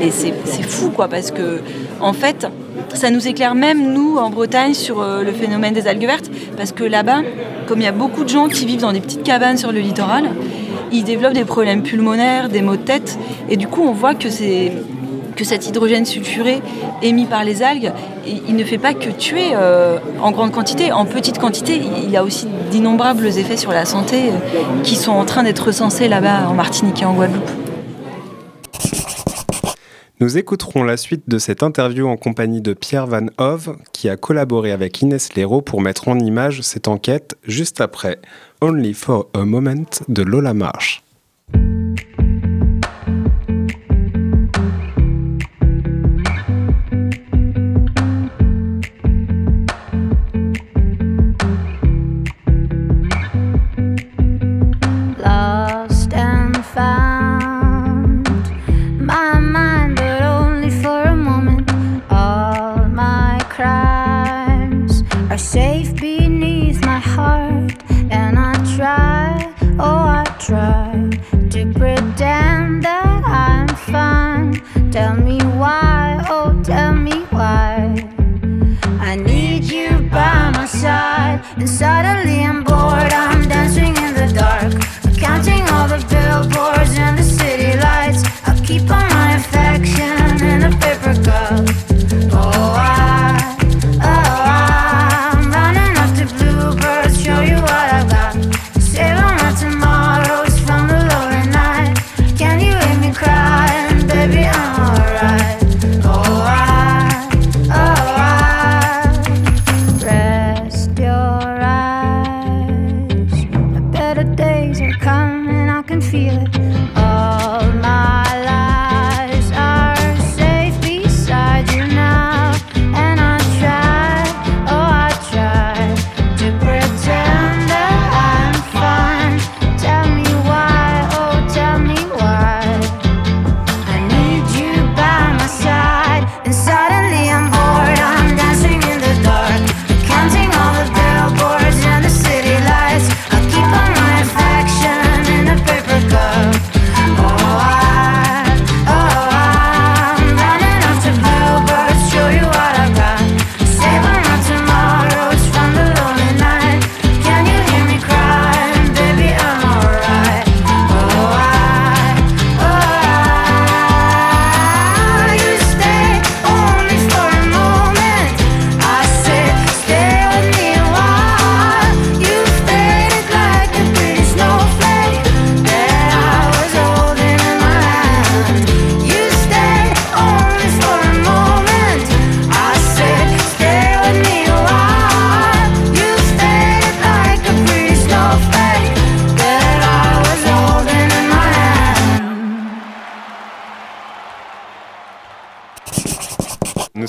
Et c'est c'est fou, quoi, parce que en fait, ça nous éclaire même, nous, en Bretagne, sur euh, le phénomène des algues vertes. Parce que là-bas, comme il y a beaucoup de gens qui vivent dans des petites cabanes sur le littoral, ils développent des problèmes pulmonaires, des maux de tête. Et du coup, on voit que c'est que cet hydrogène sulfuré émis par les algues, il ne fait pas que tuer euh, en grande quantité, en petite quantité, il a aussi d'innombrables effets sur la santé euh, qui sont en train d'être recensés là-bas en Martinique et en Guadeloupe. Nous écouterons la suite de cette interview en compagnie de Pierre Van Hove, qui a collaboré avec Inès Léraud pour mettre en image cette enquête juste après Only for a Moment de Lola Marsh.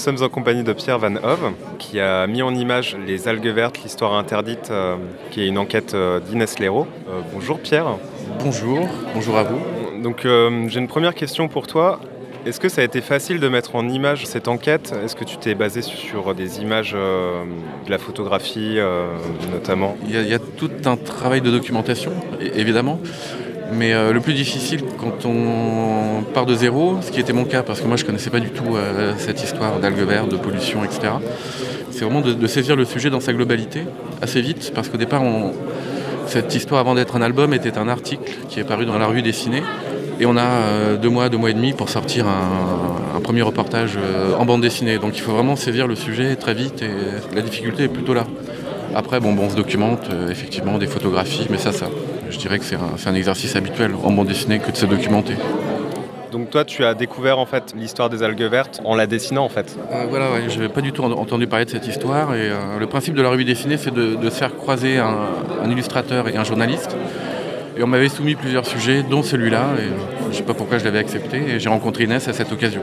Sommes en compagnie de Pierre Van Hove, qui a mis en image Les algues vertes, l'histoire interdite, euh, qui est une enquête euh, d'Inès Léraud. Euh, bonjour Pierre. Bonjour, bonjour à vous. Donc j'ai une première question pour toi. Est-ce que ça a été facile de mettre en image cette enquête? Est-ce que tu t'es basé sur des images euh, de la photographie euh, notamment? Il y, a, il y a tout un travail de documentation, évidemment. Mais euh, le plus difficile quand on part de zéro, ce qui était mon cas, parce que moi je connaissais pas du tout euh, cette histoire d'algues vertes, de pollution, etc., c'est vraiment de, saisir le sujet dans sa globalité, assez vite, parce qu'au départ, cette histoire, avant d'être un album, était un article qui est paru dans la revue dessinée. Et on a euh, deux mois, deux mois et demi pour sortir un, un premier reportage en bande dessinée. Donc il faut vraiment saisir le sujet très vite et la difficulté est plutôt là. Après, bon, bon, on se documente, effectivement, des photographies, mais ça, ça, je dirais que c'est un, exercice habituel en bande dessinée que de se documenter. Donc toi tu as découvert en fait l'histoire des algues vertes en la dessinant en fait. Euh, voilà, ouais, je n'avais pas du tout en- entendu parler de cette histoire. Et euh, le principe de la revue dessinée, c'est de, de se faire croiser un, un illustrateur et un journaliste. Et on m'avait soumis plusieurs sujets, dont celui-là. Et euh, je ne sais pas pourquoi je l'avais accepté. Et j'ai rencontré Inès à cette occasion.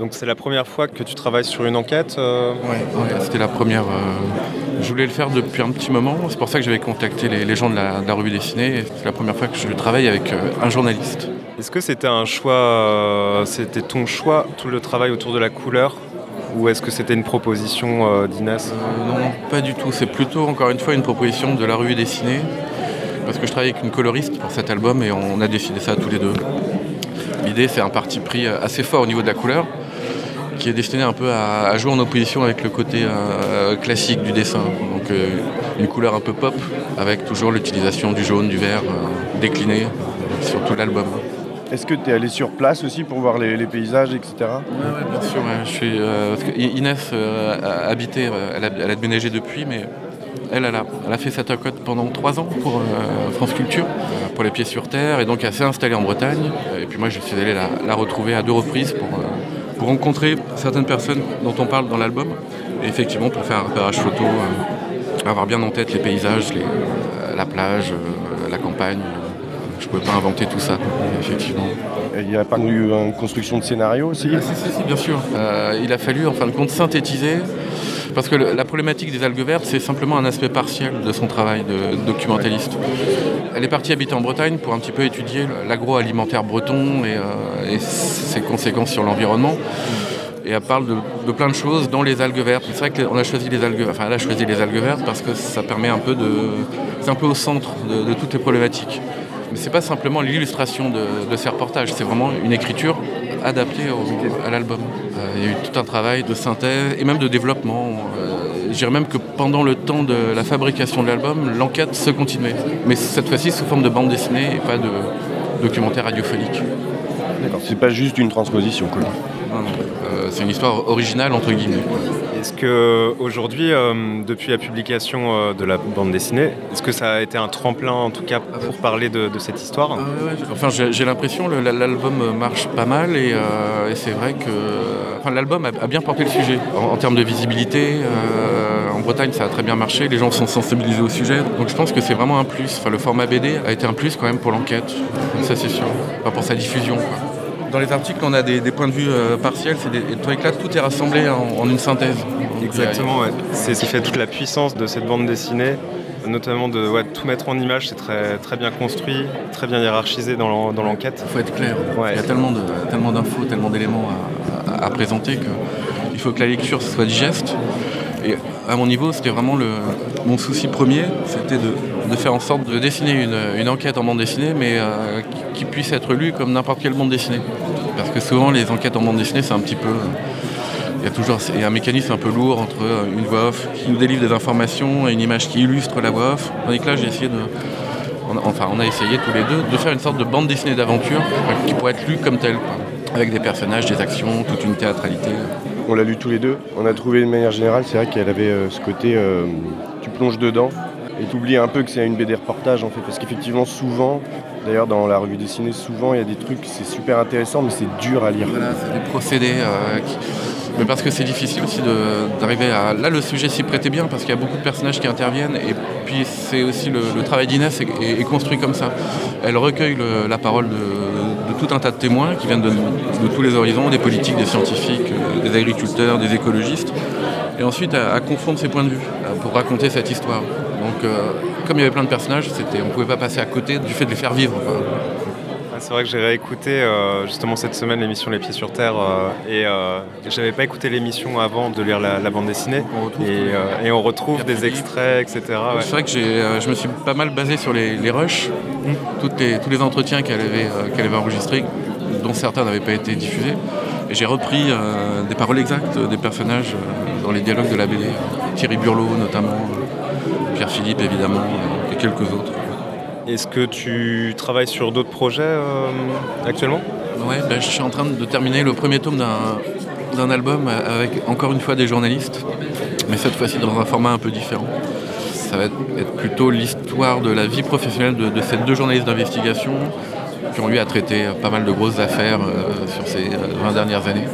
Donc c'est la première fois que tu travailles sur une enquête euh Ouais, c'était la première. euh, je voulais le faire depuis un petit moment. C'est pour ça que j'avais contacté les, les gens de la, de la revue dessinée. C'est la première fois que je travaille avec euh, un journaliste. Est-ce que c'était un choix, c'était ton choix, tout le travail autour de la couleur? Ou est-ce que c'était une proposition d'Inès? Non, non, pas du tout. C'est plutôt, encore une fois, une proposition de la revue dessinée. Parce que je travaille avec une coloriste pour cet album et on a décidé ça tous les deux. L'idée, c'est un parti pris assez fort au niveau de la couleur, qui est destiné un peu à, à jouer en opposition avec le côté euh, classique du dessin. Donc euh, une couleur un peu pop, avec toujours l'utilisation du jaune, du vert euh, décliné euh, sur tout l'album. Est-ce que tu es allé sur place aussi pour voir les, les paysages, etc. Ouais, bien sûr, ouais, je suis, parce que I- Inès a habité, elle a, elle a déménagé depuis, mais elle, elle a, elle a fait cette enquête pendant trois ans pour France Culture, pour les pieds sur terre, et donc elle s'est installée en Bretagne. Et puis moi, je suis allé la, la retrouver à deux reprises pour, pour rencontrer certaines personnes dont on parle dans l'album, et effectivement pour faire un repérage photo, euh, avoir bien en tête les paysages, les, euh, la plage, euh, la campagne. Je ne pouvais pas inventer tout ça, effectivement. Il n'y a pas eu une construction de scénario aussi? Ah, si, si, si, bien sûr. Il a fallu en fin de compte synthétiser, parce que la problématique des algues vertes, c'est simplement un aspect partiel de son travail de documentaliste. Elle est partie habiter en Bretagne pour un petit peu étudier l'agroalimentaire breton et, euh, ses conséquences sur l'environnement. Et elle parle de, plein de choses, dont les algues vertes. C'est vrai qu'on a choisi les algues, enfin elle a choisi les algues vertes parce que ça permet un peu de, c'est un peu au centre de, de toutes les problématiques. Mais c'est pas simplement l'illustration de, de ces reportages, c'est vraiment une écriture adaptée au- à l'album. Euh, il y a eu tout un travail de synthèse et même de développement. Euh, je dirais même que pendant le temps de la fabrication de l'album, l'enquête se continuait. Mais cette fois-ci sous forme de bande dessinée et pas de documentaire radiophonique. D'accord, c'est pas juste une transposition. Quoi. Non, non. Euh, c'est une histoire originale entre guillemets. Est-ce que aujourd'hui, euh, depuis la publication euh, de la bande dessinée, est-ce que ça a été un tremplin en tout cas pour parler de, cette histoire Enfin, j'ai l'impression que l'album marche pas mal et, euh, c'est vrai que l'album a, bien porté le sujet en, termes de visibilité. euh, en Bretagne, ça a très bien marché, les gens sont sensibilisés au sujet. Donc je pense que c'est vraiment un plus. Enfin, le format BD a été un plus quand même pour l'enquête, ça c'est sûr. Pour sa diffusion. Dans les articles, on a des, des points de vue euh, partiels, c'est des, là, tout est rassemblé en, en une synthèse. Donc, Exactement, ouais. c'est ce qui fait toute la puissance de cette bande dessinée, notamment de ouais, tout mettre en image, c'est très, très bien construit, très bien hiérarchisé dans l'en- dans l'enquête. Il faut être clair. Il y a tellement de- tellement d'infos, tellement d'éléments à, à- à présenter qu'il faut que la lecture soit digeste. Et à mon niveau, c'était vraiment le, mon souci premier, c'était de, faire en sorte de dessiner une, enquête en bande dessinée, mais euh, qui, puisse être lue comme n'importe quelle bande dessinée. Parce que souvent, les enquêtes en bande dessinée, c'est un petit peu... Il y a toujours un mécanisme un peu lourd entre une voix off qui nous délivre des informations et une image qui illustre la voix off. Tandis que là, j'ai essayé de, enfin, on a essayé tous les deux de faire une sorte de bande dessinée d'aventure qui pourrait être lue comme telle. Avec des personnages, des actions, toute une théâtralité. On l'a lu tous les deux. On a trouvé de manière générale, c'est vrai qu'elle avait euh, ce côté, euh, tu plonges dedans et tu oublies un peu que c'est une BD reportage en fait, parce qu'effectivement souvent, d'ailleurs dans la revue dessinée, souvent il y a des trucs, c'est super intéressant, mais c'est dur à lire. Voilà, c'est des procédés. euh, qui- Mais parce que c'est difficile aussi d'arriver à. Là, le sujet s'y prêtait bien parce qu'il y a beaucoup de personnages qui interviennent et puis c'est aussi le, le travail d'Inès est, est- est construit comme ça. Elle recueille le- la parole de tout un tas de témoins qui viennent de, tous les horizons, des politiques, des scientifiques, euh, des agriculteurs, des écologistes, et ensuite à, confondre ces points de vue pour raconter cette histoire. Donc, euh, comme il y avait plein de personnages, on ne pouvait pas passer à côté du fait de les faire vivre. C'est vrai que j'ai réécouté euh, justement cette semaine l'émission Les Pieds sur Terre euh, et euh, j'avais pas écouté l'émission avant de lire la, la bande dessinée et, euh, et on retrouve des extraits, etc. ouais. C'est vrai que je me suis pas mal basé sur les, les rushs, toutes les- tous les entretiens qu'elle avait, enregistrés, dont certains n'avaient pas été diffusés. Et j'ai repris euh, des paroles exactes des personnages euh, dans les dialogues de la BD. Thierry Burlot notamment, euh, Pierre Philippe évidemment, et quelques autres. Est-ce que tu travailles sur d'autres projets euh, actuellement? Ouais, ben, je suis en train de terminer le premier tome d'un, album avec encore une fois des journalistes, mais cette fois-ci dans un format un peu différent. Ça va être, être plutôt l'histoire de la vie professionnelle de, de ces deux journalistes d'investigation qui ont eu à traiter pas mal de grosses affaires euh, sur ces euh, 20 dernières années.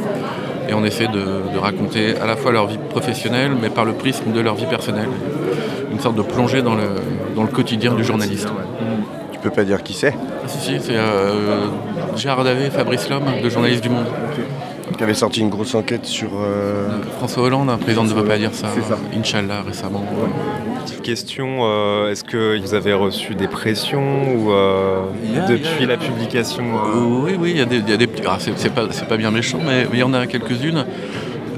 Et on essaie de, de raconter à la fois leur vie professionnelle, mais par le prisme de leur vie personnelle. Une sorte de plongée dans le, dans le quotidien du journaliste. Peux pas dire qui c'est Ah, si, si, c'est euh, Gérard Davé et Fabrice Lhomme, deux journalistes du Monde. Qui avait sorti une grosse enquête sur. euh, François Hollande, un président ne veut pas dire ça. C'est ça. Inch'Allah récemment. Petite question, euh, est-ce que vous avez reçu des pressions ou euh, Yeah, depuis yeah. la publication euh, Oui, oui, il y a des, il y a des petits. ah, c'est c'est pas, c'est pas bien méchant, mais il y en a quelques-unes,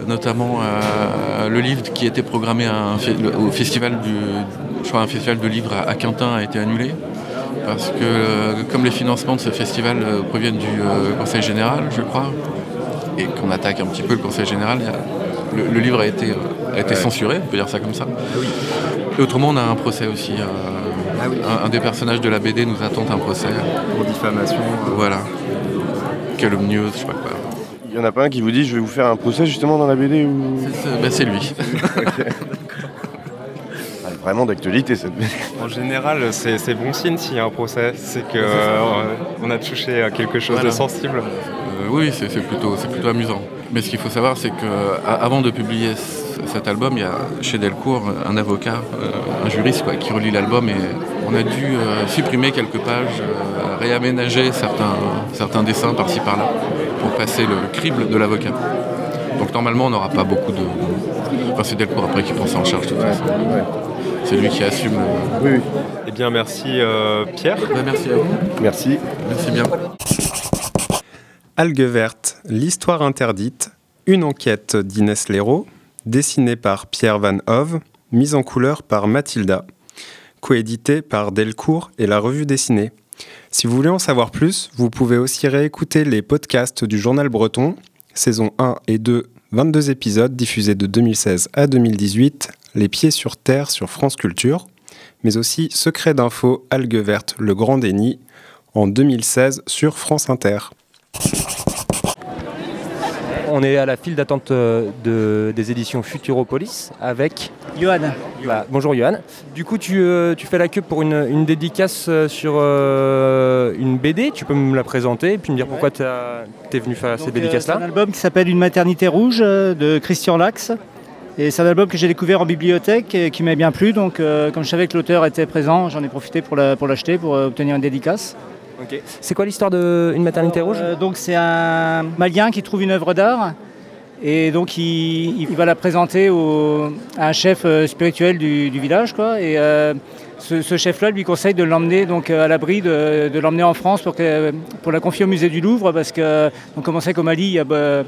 notamment euh, le livre qui était programmé à un fe- le- au festival du, je crois un festival de livres à, à Quintin a été annulé parce que euh, comme les financements de ce festival euh, proviennent du euh, Conseil général, je crois, et qu'on attaque un petit peu le Conseil général, le, le livre a été, euh, a été Ouais. censuré, on peut dire ça comme ça. Et autrement, on a un procès aussi. euh, un, un des personnages de la BD nous attend un procès. Pour diffamation. Voilà. Calomnieuse, je sais pas quoi. Il y en a pas un qui vous dit je vais vous faire un procès justement dans la BD ou. C'est ben, c'est lui. Ah, Vraiment d'actualité cette. En général, c'est c'est bon signe s'il y a un procès, c'est ça. euh, on a touché à quelque chose de sensible. Euh, oui, c'est c'est plutôt, c'est plutôt amusant. Mais ce qu'il faut savoir, c'est qu'avant de publier cet album, il y a chez Delcourt un avocat, euh, un juriste quoi, qui relit l'album et on a dû euh, supprimer quelques pages, euh, réaménager certains, certains dessins par-ci par-là pour passer le crible de l'avocat. Donc normalement, on n'aura pas beaucoup de. Enfin, c'est Delcourt après qui prend ça en charge de toute façon. C'est lui qui assume. le- Oui, oui. Eh bien, merci euh, Pierre. Bah, merci à vous. Merci. Merci bien. Algues vertes, l'histoire interdite, une enquête d'Inès Léraud, dessinée par Pierre Van Hove, mise en couleur par Mathilda, coédité par Delcourt et la revue dessinée. Si vous voulez en savoir plus, vous pouvez aussi réécouter les podcasts du Journal Breton, saison 1 et 2, 22 épisodes diffusés de 2016 à 2018, Les pieds sur terre sur France Culture, mais aussi Secret d'info, Algues vertes, le grand déni, en 2016 sur France Inter. On est à la file d'attente euh, de- des éditions Futuropolis avec Johan. Bah, bonjour Johan. Du coup, tu, euh, tu fais la queue pour une, une dédicace euh, sur euh, une BD. Tu peux me la présenter et puis me dire pourquoi tu es venu faire ces Donc, euh, dédicaces-là C'est un album qui s'appelle Une maternité rouge de Christian Lax. Et c'est un album que j'ai découvert en bibliothèque et qui m'a bien plu. Donc, euh, comme je savais que l'auteur était présent, j'en ai profité pour la- pour l'acheter, pour, euh, obtenir une dédicace. Ok. C'est quoi l'histoire de Une maternité rouge? Euh, Donc, c'est un Malien qui trouve une œuvre d'art. Et donc, il, il va la présenter au- à un chef euh, spirituel du, du village. Quoi. Et euh, ce, ce chef-là lui conseille de l'emmener donc, à l'abri, de, de l'emmener en France pour, que- pour la confier au musée du Louvre. Parce que, donc, comme on sait qu'au Mali, il y a, bah,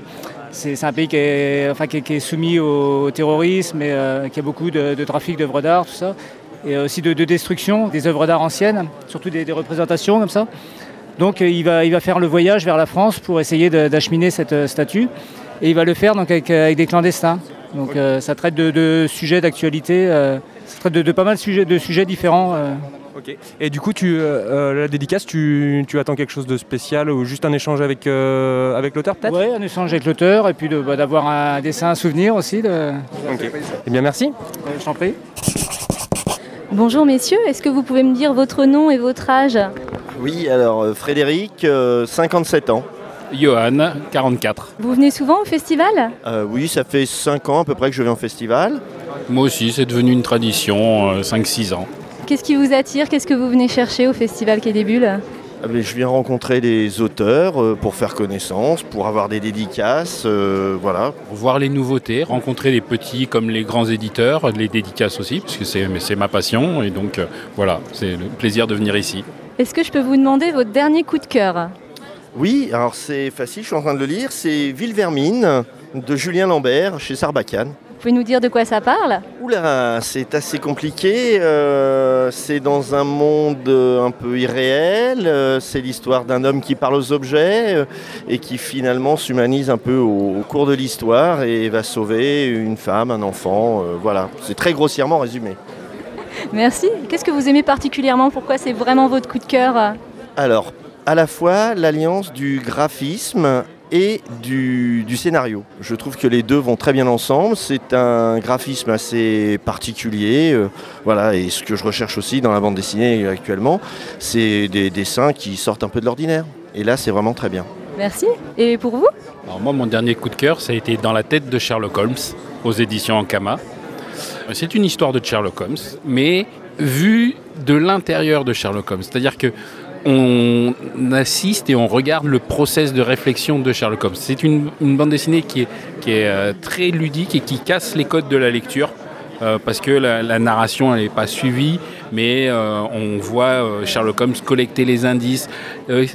c'est, un pays qui est, enfin, qui est- qui est soumis au, terrorisme et euh, qui a beaucoup de, de trafic d'œuvres d'art, tout ça. Et aussi de, de destruction des œuvres d'art anciennes, surtout des, des représentations comme ça. Donc euh, il va, il va faire le voyage vers la France pour essayer d'acheminer cette euh, statue. Et il va le faire donc, avec, euh, avec des clandestins. Donc euh, ça traite de, de sujets d'actualité, euh, ça traite de, de pas mal de sujets, de sujets différents. euh. Ok. Et du coup, tu, euh, euh, la dédicace, tu, tu attends quelque chose de spécial ou juste un échange avec, euh, avec l'auteur peut-être? Ouais, un échange avec l'auteur et puis de- bah, d'avoir un dessin à souvenir aussi. De... Eh bien, merci. Euh, je t'en prie. Bonjour messieurs, est-ce que vous pouvez me dire votre nom et votre âge? Oui, alors Frédéric, euh, 57 ans. Johan, 44. Vous venez souvent au festival? Euh, oui, ça fait 5 ans à peu près que je vais en festival. Moi aussi, c'est devenu une tradition, euh, 5-6 ans. Qu'est-ce qui vous attire Qu'est-ce que vous venez chercher au festival Quai des Bulles Ah, mais Je viens rencontrer les auteurs euh, pour faire connaissance, pour avoir des dédicaces, euh, voilà. Pour voir les nouveautés, rencontrer les petits comme les grands éditeurs, les dédicaces aussi, parce que c'est ma passion. Et donc euh, voilà, c'est le plaisir de venir ici. Est-ce que je peux vous demander votre dernier coup de cœur Oui, alors c'est facile, je suis en train de le lire, c'est Ville Vermine de Julien Lambert chez Sarbacane. Vous pouvez nous dire de quoi ça parle Oula, c'est assez compliqué. euh, c'est dans un monde euh, un peu irréel. euh, c'est l'histoire d'un homme qui parle aux objets et qui finalement s'humanise un peu au, au cours de l'histoire et va sauver une femme, un enfant. euh, voilà, c'est très grossièrement résumé. Merci. Qu'est-ce que vous aimez particulièrement? Pourquoi c'est vraiment votre coup de cœur? Alors, à la fois l'alliance du graphisme et du, du scénario. Je trouve que les deux vont très bien ensemble. C'est un graphisme assez particulier. euh, voilà, et ce que je recherche aussi dans la bande dessinée actuellement, c'est des dessins qui sortent un peu de l'ordinaire. Et là, c'est vraiment très bien. Merci. Et pour vous? Alors moi, mon dernier coup de cœur, ça a été Dans la tête de Sherlock Holmes, aux éditions Ankama. C'est une histoire de Sherlock Holmes, mais vue de l'intérieur de Sherlock Holmes. C'est-à-dire que on assiste et on regarde le process de réflexion de Sherlock Holmes. C'est une, bande dessinée qui est, euh, très ludique et qui casse les codes de la lecture. euh, parce que la, narration n'est pas suivie, mais euh, on voit Sherlock Holmes collecter les indices,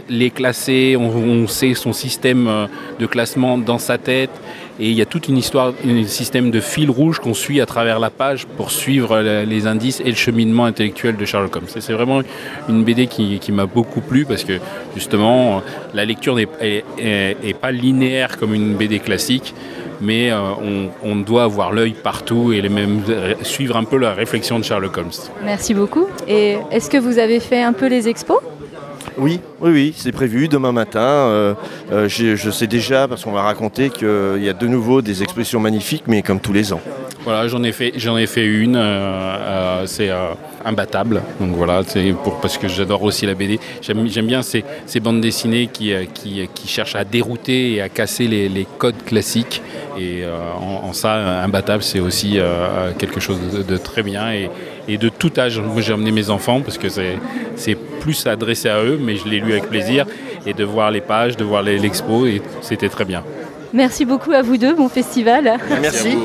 les classer, on, sait son système de classement dans sa tête, et il y a toute une histoire, un système de fil rouge qu'on suit à travers la page pour suivre les indices et le cheminement intellectuel de Sherlock Holmes. C'est vraiment une BD qui, m'a beaucoup plu parce que justement la lecture n'est est- est- est pas linéaire comme une BD classique, mais euh, on, doit avoir l'œil partout et suivre un peu la réflexion de Sherlock Holmes. Merci beaucoup. Et est-ce que vous avez fait un peu les expos? Oui, oui, oui, c'est prévu demain matin. Euh, euh, je sais déjà, parce qu'on m'a raconté qu'il y a de nouveau des expositions magnifiques, mais comme tous les ans. Voilà, j'en ai fait, ai fait une. euh, c'est imbattable. Donc voilà, c'est pour parce que j'adore aussi la BD. J'aime, j'aime bien ces, ces bandes dessinées qui, euh, qui, qui cherchent à dérouter et à casser les, les codes classiques. Et euh, en, en ça, imbattable, c'est aussi euh, quelque chose de, de très bien et, et de tout âge. Moi, j'ai emmené mes enfants parce que c'est, c'est plus adressé à eux, mais je l'ai lu avec plaisir. Et de voir les pages, de voir les- l'expo, et c'était très bien. Merci beaucoup à vous deux, bon festival. Merci.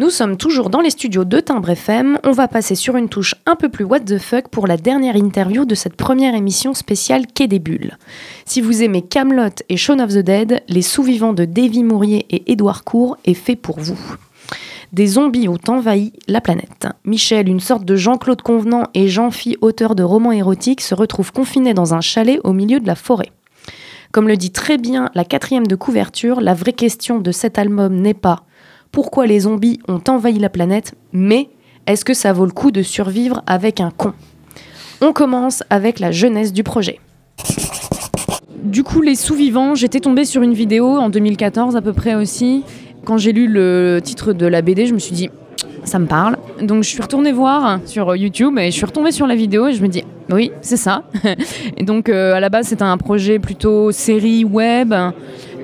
Nous sommes toujours dans les studios de Timbre FM. On va passer sur une touche un peu plus what the fuck pour la dernière interview de cette première émission spéciale Quai des Bulles. Si vous aimez Camelot et Shaun of the Dead, Les Sous-Vivants de Davy Mourier et Édouard Court est fait pour vous. Des zombies ont envahi la planète. Michel, une sorte de Jean-Claude Convenant et Jean-Phi, auteur de romans érotiques, se retrouvent confinés dans un chalet au milieu de la forêt. Comme le dit très bien la quatrième de couverture, la vraie question de cet album n'est pas pourquoi les zombies ont envahi la planète, mais est-ce que ça vaut le coup de survivre avec un con? On commence avec la jeunesse du projet. Du coup, les sous-vivants, j'étais tombée sur une vidéo en 2014 à peu près aussi. Quand j'ai lu le titre de la BD, je me suis dit, ça me parle. Donc je suis retournée voir sur YouTube et je suis retombée sur la vidéo et je me dis, oui, c'est ça. et donc euh, à la base, c'était un projet plutôt série web.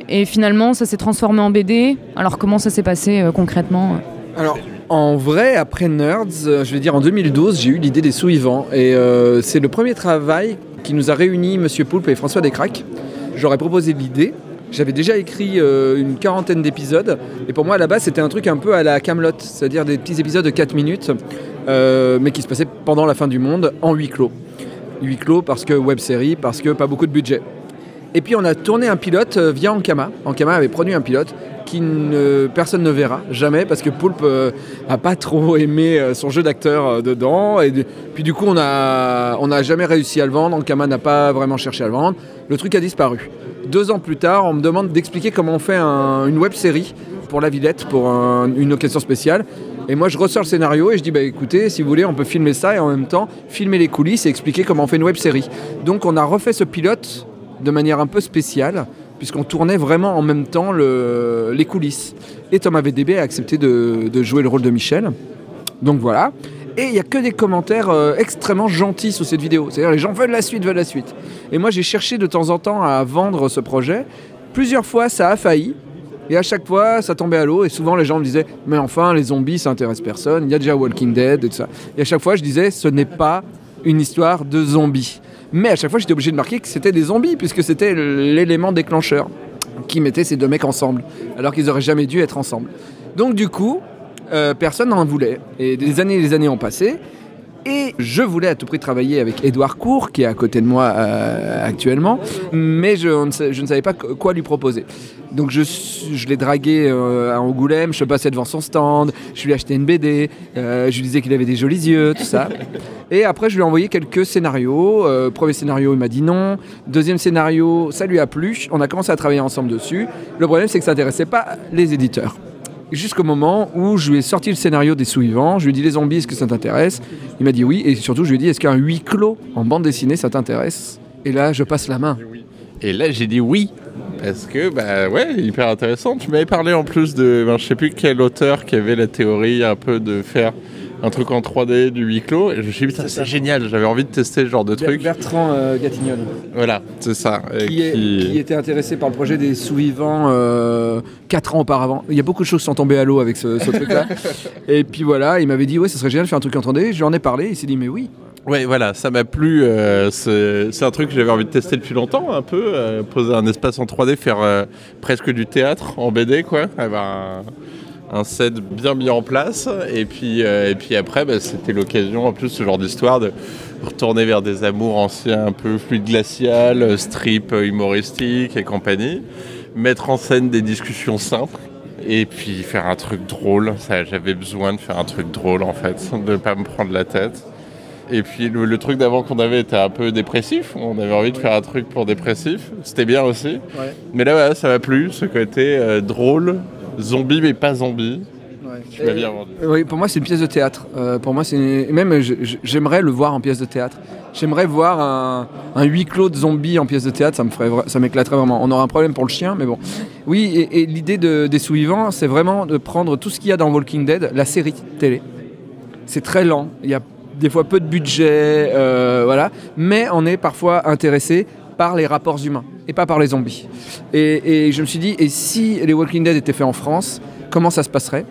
Et finalement, ça s'est transformé en BD. Alors comment ça s'est passé euh, concrètement Alors, en vrai, après Nerds, euh, je vais dire en 2012, j'ai eu l'idée des sous-vivants. Et euh, c'est le premier travail qui nous a réunis, Monsieur Poulpe et François Descraques. J'aurais proposé l'idée. J'avais déjà écrit euh, une quarantaine d'épisodes. Et pour moi, à la base, c'était un truc un peu à la Camelot, c'est-à-dire des petits épisodes de 4 minutes, euh, mais qui se passaient pendant la fin du monde, en huis clos. Huis clos parce que web série, parce que pas beaucoup de budget. Et puis on a tourné un pilote euh, via Ankama. Ankama avait produit un pilote qui ne, personne ne verra jamais parce que Poulpe euh, a pas trop aimé euh, son jeu d'acteur euh, dedans. Et puis du coup on a, on n'a jamais réussi à le vendre. Ankama n'a pas vraiment cherché à le vendre. Le truc a disparu. Deux ans plus tard, on me demande d'expliquer comment on fait un- une web série pour la Villette, pour un- une occasion spéciale. Et moi, je ressors le scénario et je dis, bah écoutez, si vous voulez, on peut filmer ça et en même temps filmer les coulisses et expliquer comment on fait une web série. Donc, on a refait ce pilote de manière un peu spéciale, puisqu'on tournait vraiment en même temps le- les coulisses. Et Thomas VDB a accepté de, de jouer le rôle de Michel. Donc voilà. Et il n'y a que des commentaires euh, extrêmement gentils sous cette vidéo. C'est-à-dire les gens veulent la suite, veulent la suite. Et moi j'ai cherché de temps en temps à vendre ce projet. Plusieurs fois ça a failli. Et à chaque fois ça tombait à l'eau. Et souvent les gens me disaient Mais enfin les zombies ça intéresse personne. Il y a déjà Walking Dead et tout ça. Et à chaque fois je disais Ce n'est pas une histoire de zombies. Mais à chaque fois, j'étais obligé de marquer que c'était des zombies, puisque c'était l'élément déclencheur qui mettait ces deux mecs ensemble, alors qu'ils auraient jamais dû être ensemble. Donc du coup, euh, personne n'en voulait. Et des années et des années ont passé. Et je voulais à tout prix travailler avec Édouard Cour, qui est à côté de moi euh, actuellement, mais je, ne savais pas qu- quoi lui proposer. Donc je, l'ai dragué euh, à Angoulême, je passais devant son stand, je lui ai acheté une BD, euh, je lui disais qu'il avait des jolis yeux, tout ça. Et après, je lui ai envoyé quelques scénarios. Premier scénario, il m'a dit non. Deuxième scénario, ça lui a plu. On a commencé à travailler ensemble dessus. Le problème, c'est que ça n'intéressait pas les éditeurs. Jusqu'au moment où je lui ai sorti le scénario des suivants, je lui ai dit les zombies, est-ce que ça t'intéresse? Il m'a dit oui, et surtout je lui ai dit est-ce qu'un huis clos en bande dessinée ça t'intéresse? Et là je passe la main. Et là, j'ai dit oui. Parce que, bah ouais, hyper intéressant. Tu m'avais parlé en plus de, ben, je sais plus quel auteur qui avait la théorie un peu de faire un truc en 3D du huis clos. Et je me suis dit, putain, c'est génial. J'avais envie de tester ce genre de truc. Bertrand euh, Gatignol. Voilà, c'est ça. Qui, est- qui- qui était intéressé par le projet des sous-vivants 4 ans auparavant. Il y a beaucoup de choses qui sont tombées à l'eau avec ce, ce truc-là. et puis voilà, il m'avait dit ouais, ça serait génial de faire un truc en 3D. Je lui en ai parlé, il s'est dit mais oui. Ouais, voilà, ça m'a plu. euh, c'est un truc que j'avais envie de tester depuis longtemps, un peu. euh, poser un espace en 3D, faire euh, presque du théâtre en BD, quoi. Avoir un, un set bien mis en place. Et puis, euh, et puis après, bah, c'était l'occasion, en plus, ce genre d'histoire, de retourner vers des amours anciens, un peu fluide glacial, euh, strip euh, humoristique et compagnie. Mettre en scène des discussions simples. Et puis faire un truc drôle. J'avais besoin de faire un truc drôle, en fait, de ne pas me prendre la tête. Et puis le, le truc d'avant qu'on avait était un peu dépressif. On avait envie de faire un truc pour dépressif. C'était bien aussi. Mais là, ouais, ça m'a plu, ce côté euh, drôle, zombie mais pas zombie. Tu m'as bien vendu. Oui, pour moi, c'est une pièce de théâtre. Euh, pour moi, c'est et même j'aimerais le voir en pièce de théâtre. J'aimerais voir un, un huis clos de zombies en pièce de théâtre. Ça me ferait, ça m'éclaterait vraiment. On aura un problème pour le chien, mais bon. Oui, et, et l'idée de- des sous-vivants, c'est vraiment de prendre tout ce qu'il y a dans Walking Dead, la série télé. C'est très lent. Il y a des fois peu de budget, euh, voilà. Mais on est parfois intéressé par les rapports humains et pas par les zombies. Et, je me suis dit, et si les Walking Dead étaient faits en France, comment ça se passerait?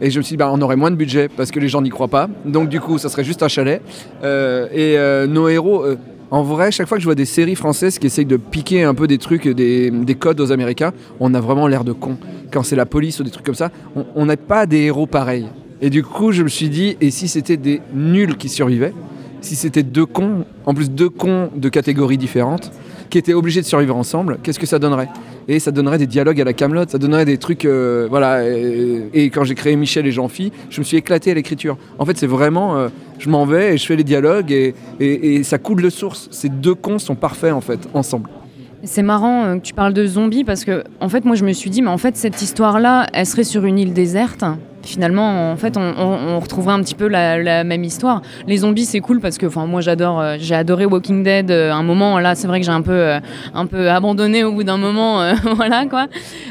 Et je me suis dit, bah, on aurait moins de budget parce que les gens n'y croient pas. Donc, du coup, ça serait juste un chalet. Euh, et euh, nos héros, euh, en vrai, chaque fois que je vois des séries françaises qui essayent de piquer un peu des trucs, des, des codes aux Américains, on a vraiment l'air de con. Quand c'est la police ou des trucs comme ça, on- on n'a pas des héros pareils. Et du coup, je me suis dit, et si c'était des nuls qui survivaient? Si c'était deux cons, en plus deux cons de catégories différentes, qui étaient obligés de survivre ensemble, qu'est-ce que ça donnerait? Et ça donnerait des dialogues à la Camelot, ça donnerait des trucs, euh, voilà. Et, quand j'ai créé Michel et Jean-Phi, je me suis éclaté à l'écriture. En fait, c'est vraiment, euh, je m'en vais et je fais les dialogues et ça coule de source. Ces deux cons sont parfaits en fait ensemble. C'est marrant euh, que tu parles de zombies parce que, en fait, moi je me suis dit, mais en fait, cette histoire-là, elle serait sur une île déserte. Finalement, en fait, on, on- on retrouverait un petit peu la, même histoire. Les zombies, c'est cool parce que, enfin, moi j'adore, euh, j'ai adoré Walking Dead. euh, un moment, là, c'est vrai que j'ai un peu, euh, un peu abandonné au bout d'un moment, voilà quoi.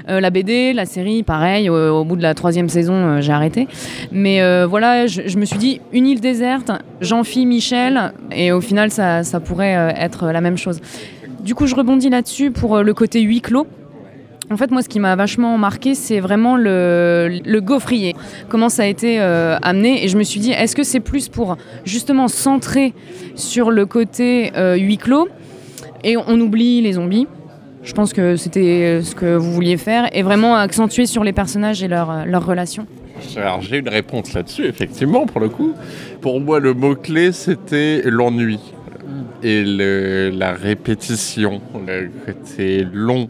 La BD, la série, pareil. au- bout de la troisième saison, j'ai arrêté. Mais voilà, je, me suis dit, une île déserte, Jean-Phi, Michel, et au final, ça, ça pourrait être la même chose. Du coup, je rebondis là-dessus pour euh, le côté huis clos. En fait, moi, ce qui m'a vachement marqué, c'est vraiment le, le gaufrier. Comment ça a été euh, amené. Et je me suis dit, est-ce que c'est plus pour justement centrer sur le côté euh, huis clos et on oublie les zombies? Je pense que c'était ce que vous vouliez faire et vraiment accentuer sur les personnages et leurs relations. Alors j'ai une réponse là-dessus, effectivement, pour le coup. Pour moi, le mot-clé, c'était l'ennui. Et le- la répétition, le côté long.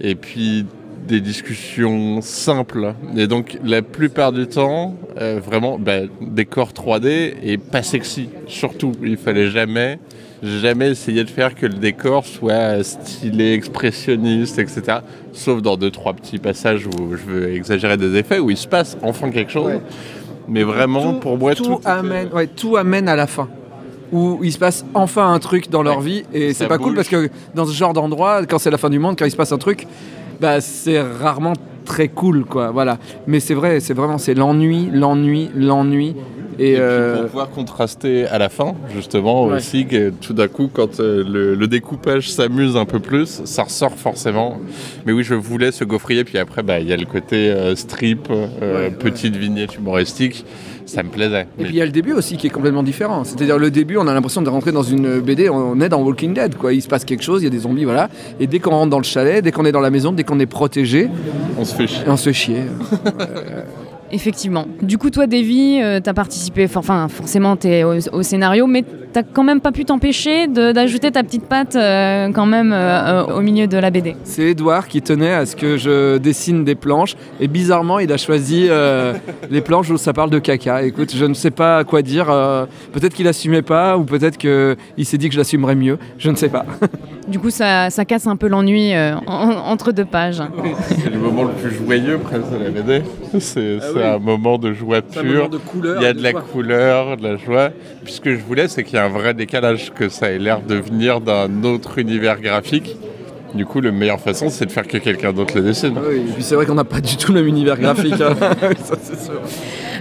Et puis des discussions simples. Et donc la plupart du temps, euh, vraiment, bah, décor 3D et pas sexy. Surtout, il fallait jamais, jamais essayer de faire que le décor soit stylé, expressionniste, etc. Sauf dans deux, trois petits passages où je veux exagérer des effets, où il se passe enfin quelque chose. Mais vraiment, pour moi, tout, tout, amène, ouais, tout amène à la fin. Où il se passe enfin un truc dans leur vie. Et c'est pas cool parce que dans ce genre d'endroit, quand c'est la fin du monde, quand il se passe un truc, bah, c'est rarement très cool. quoi. Voilà. Mais c'est vrai, c'est vraiment c'est l'ennui, l'ennui, l'ennui. Et, Et puis euh, pour pouvoir contraster à la fin, justement, Ouais. aussi, que tout d'un coup, quand euh, le, le découpage s'amuse un peu plus, ça ressort forcément. Mais oui, je voulais ce gaufrier, puis après, bah, il y a le côté euh, strip, petite vignette humoristique. Ça me plaisait. Et puis il y a le début aussi qui est complètement différent. C'est-à-dire le début, on a l'impression de rentrer dans une BD, on est dans Walking Dead, quoi. Il se passe quelque chose, il y a des zombies, voilà. Et dès qu'on rentre dans le chalet, dès qu'on est dans la maison, dès qu'on est protégé, on se fait chier. On se fait chier. Effectivement. Du coup, toi, Davy, euh, t'as participé, enfin, forcément, t'es au, au scénario, mais t'as quand même pas pu t'empêcher de- d'ajouter ta petite patte euh, quand même euh, euh, au milieu de la BD. C'est Edouard qui tenait à ce que je dessine des planches. Et bizarrement, il a choisi euh, les planches où ça parle de caca. Écoute, je ne sais pas quoi dire. euh, peut-être qu'il assumait pas, ou peut-être qu'il s'est dit que je l'assumerais mieux. Je ne sais pas. Du coup, ça, ça casse un peu l'ennui euh, en- entre deux pages. C'est le moment le plus joyeux presque de la BD. C'est oui. un moment de joie C'est un pure. moment de couleur Il y a de de la joie. couleur, de la joie. Puis ce que je voulais, c'est qu'il y a un vrai décalage, que ça ait l'air de venir d'un autre univers graphique. Du coup, la meilleure façon, c'est de faire que quelqu'un d'autre le dessine. Oui, et puis c'est vrai qu'on n'a pas du tout le même univers graphique. hein. Ça, c'est sûr.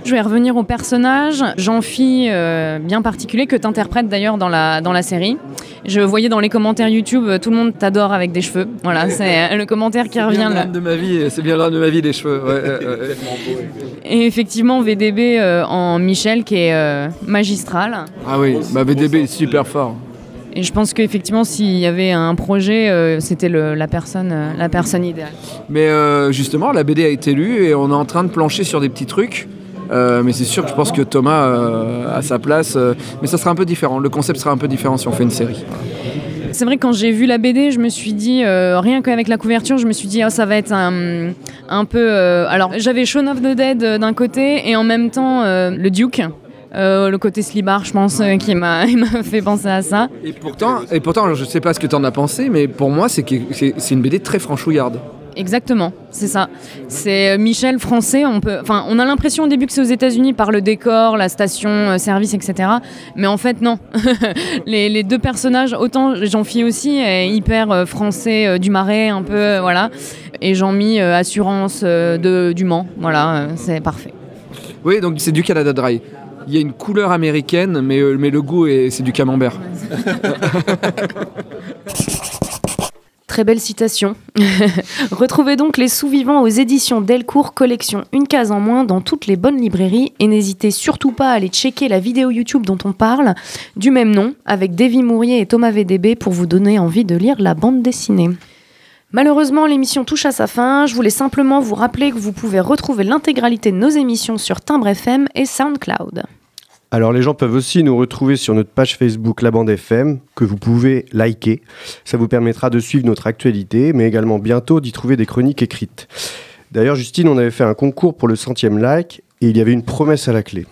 Je vais revenir au personnage, Jean-Phi, euh, bien particulier, que tu interprètes d'ailleurs dans la, dans la série. Je voyais dans les commentaires YouTube, euh, tout le monde t'adore avec des cheveux. Voilà, c'est euh, le commentaire qui C'est revient là. de ma vie, c'est bien drame de ma vie, les cheveux. Ouais. Et effectivement, VDB euh, en Michel qui est euh, magistral. Ah oui, bah VDB est super fort. Et je pense qu'effectivement, s'il y avait un projet, euh, c'était la, personne, euh, la personne idéale. Mais euh, justement, la BD a été lue et on est en train de plancher sur des petits trucs. Mais c'est sûr que je pense que Thomas a sa place. mais ça sera un peu différent. Le concept sera un peu différent si on fait une série. C'est vrai que quand j'ai vu la BD, je me suis dit, euh, rien qu'avec la couverture, je me suis dit, ah, ça va être un, un peu... euh, alors, j'avais Shaun of the Dead euh, d'un côté et en même temps le Duke. Euh, le côté slibard, je pense, euh, qui m'a fait penser à ça. Et pourtant, et pourtant je sais pas ce que tu en as pensé, mais pour moi, c'est une BD très franchouillarde. Exactement, c'est ça. C'est euh, Michel français. On peut, enfin, on a l'impression au début que c'est aux États-Unis par le décor, la station euh, service, etc. Mais en fait, non. les, les deux personnages, autant Jean-Phi aussi est hyper euh, français euh, du Marais, un peu, voilà, et Jean-Mi assurance de du Mans. Voilà, c'est parfait. Oui, donc c'est du Canada Dry. Il y a une couleur américaine, mais, euh, le goût, est- c'est du camembert. Très belle citation. Retrouvez donc les sous-vivants aux éditions Delcourt Collection Une case en moins dans toutes les bonnes librairies et n'hésitez surtout pas à aller checker la vidéo YouTube dont on parle, du même nom, avec Davy Mourier et Thomas VDB pour vous donner envie de lire la bande dessinée. Malheureusement, l'émission touche à sa fin. Je voulais simplement vous rappeler que vous pouvez retrouver l'intégralité de nos émissions sur Timbre FM et SoundCloud. Alors les gens peuvent aussi nous retrouver sur notre page Facebook La Bande FM, que vous pouvez liker. Ça vous permettra de suivre notre actualité, mais également bientôt d'y trouver des chroniques écrites. D'ailleurs, Justine, on avait fait un concours pour le centième like, et il y avait une promesse à la clé.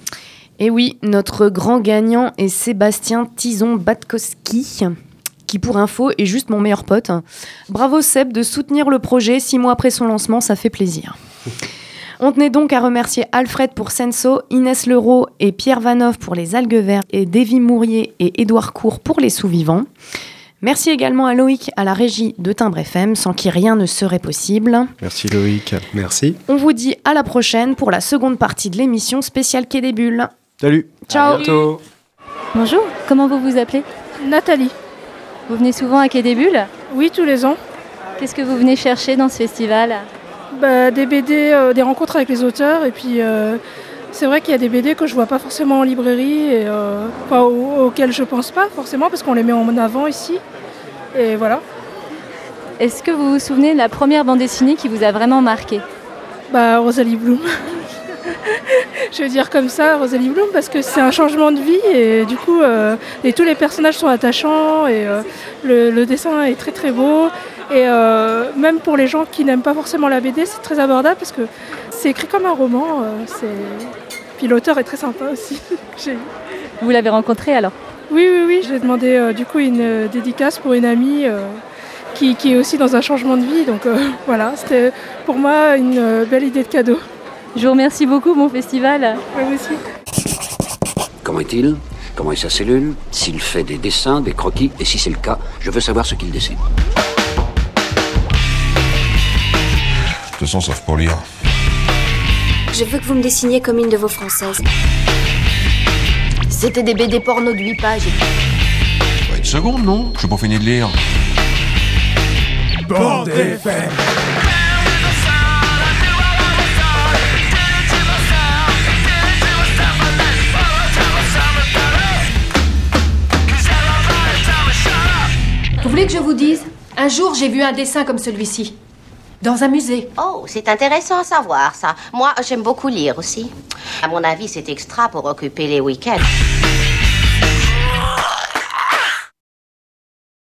Et oui, notre grand gagnant est Sébastien Tison-Batkowski, qui pour info est juste mon meilleur pote. Bravo Seb de soutenir le projet, six mois après son lancement, ça fait plaisir. On tenait donc à remercier Alfred pour Senso, Inès Leroux et Pierre Vanov pour les algues vertes et Davy Mourier et Édouard Cour pour les sous-vivants. Merci également à Loïc à la régie de Timbre FM, sans qui rien ne serait possible. Merci Loïc. Merci. On vous dit à la prochaine pour la seconde partie de l'émission spéciale Quai des Bulles. Salut. Ciao. Bonjour, comment vous vous appelez? Nathalie. Vous venez souvent à Quai des Bulles? Oui, tous les ans. Qu'est-ce que vous venez chercher dans ce festival? Bah, des BD, euh, des rencontres avec les auteurs. Et puis, euh, c'est vrai qu'il y a des BD que je vois pas forcément en librairie, et, euh, enfin, au- auxquels je pense pas forcément, parce qu'on les met en avant ici. Et voilà. Est-ce que vous vous souvenez de la première bande dessinée qui vous a vraiment marqué? Bah, Rosalie Bloom. je veux dire comme ça, Rosalie Bloom, parce que c'est un changement de vie et du coup, euh, et tous les personnages sont attachants et euh, le, le dessin est très très beau. Et euh, même pour les gens qui n'aiment pas forcément la BD, c'est très abordable parce que c'est écrit comme un roman. euh. Puis l'auteur est très sympa aussi. Vous l'avez rencontré alors? Oui, oui, oui, j'ai demandé euh, du coup une euh, dédicace pour une amie euh, qui, qui est aussi dans un changement de vie. Donc euh, voilà, c'était pour moi une euh, belle idée de cadeau. Je vous remercie beaucoup, bon festival. Oui, aussi. Comment est-il? Comment est sa cellule? S'il fait des dessins, des croquis? Et si c'est le cas, je veux savoir ce qu'il dessine. sauf pour lire. Je veux que vous me dessiniez comme une de vos françaises. C'était des BD porno de 8 pages. Une seconde, non? Je suis pas fini de lire. Vous voulez que je vous dise? Un jour, j'ai vu un dessin comme celui-ci. Dans un musée. Oh, c'est intéressant à savoir ça. Moi, j'aime beaucoup lire aussi. À mon avis, c'est extra pour occuper les week-ends.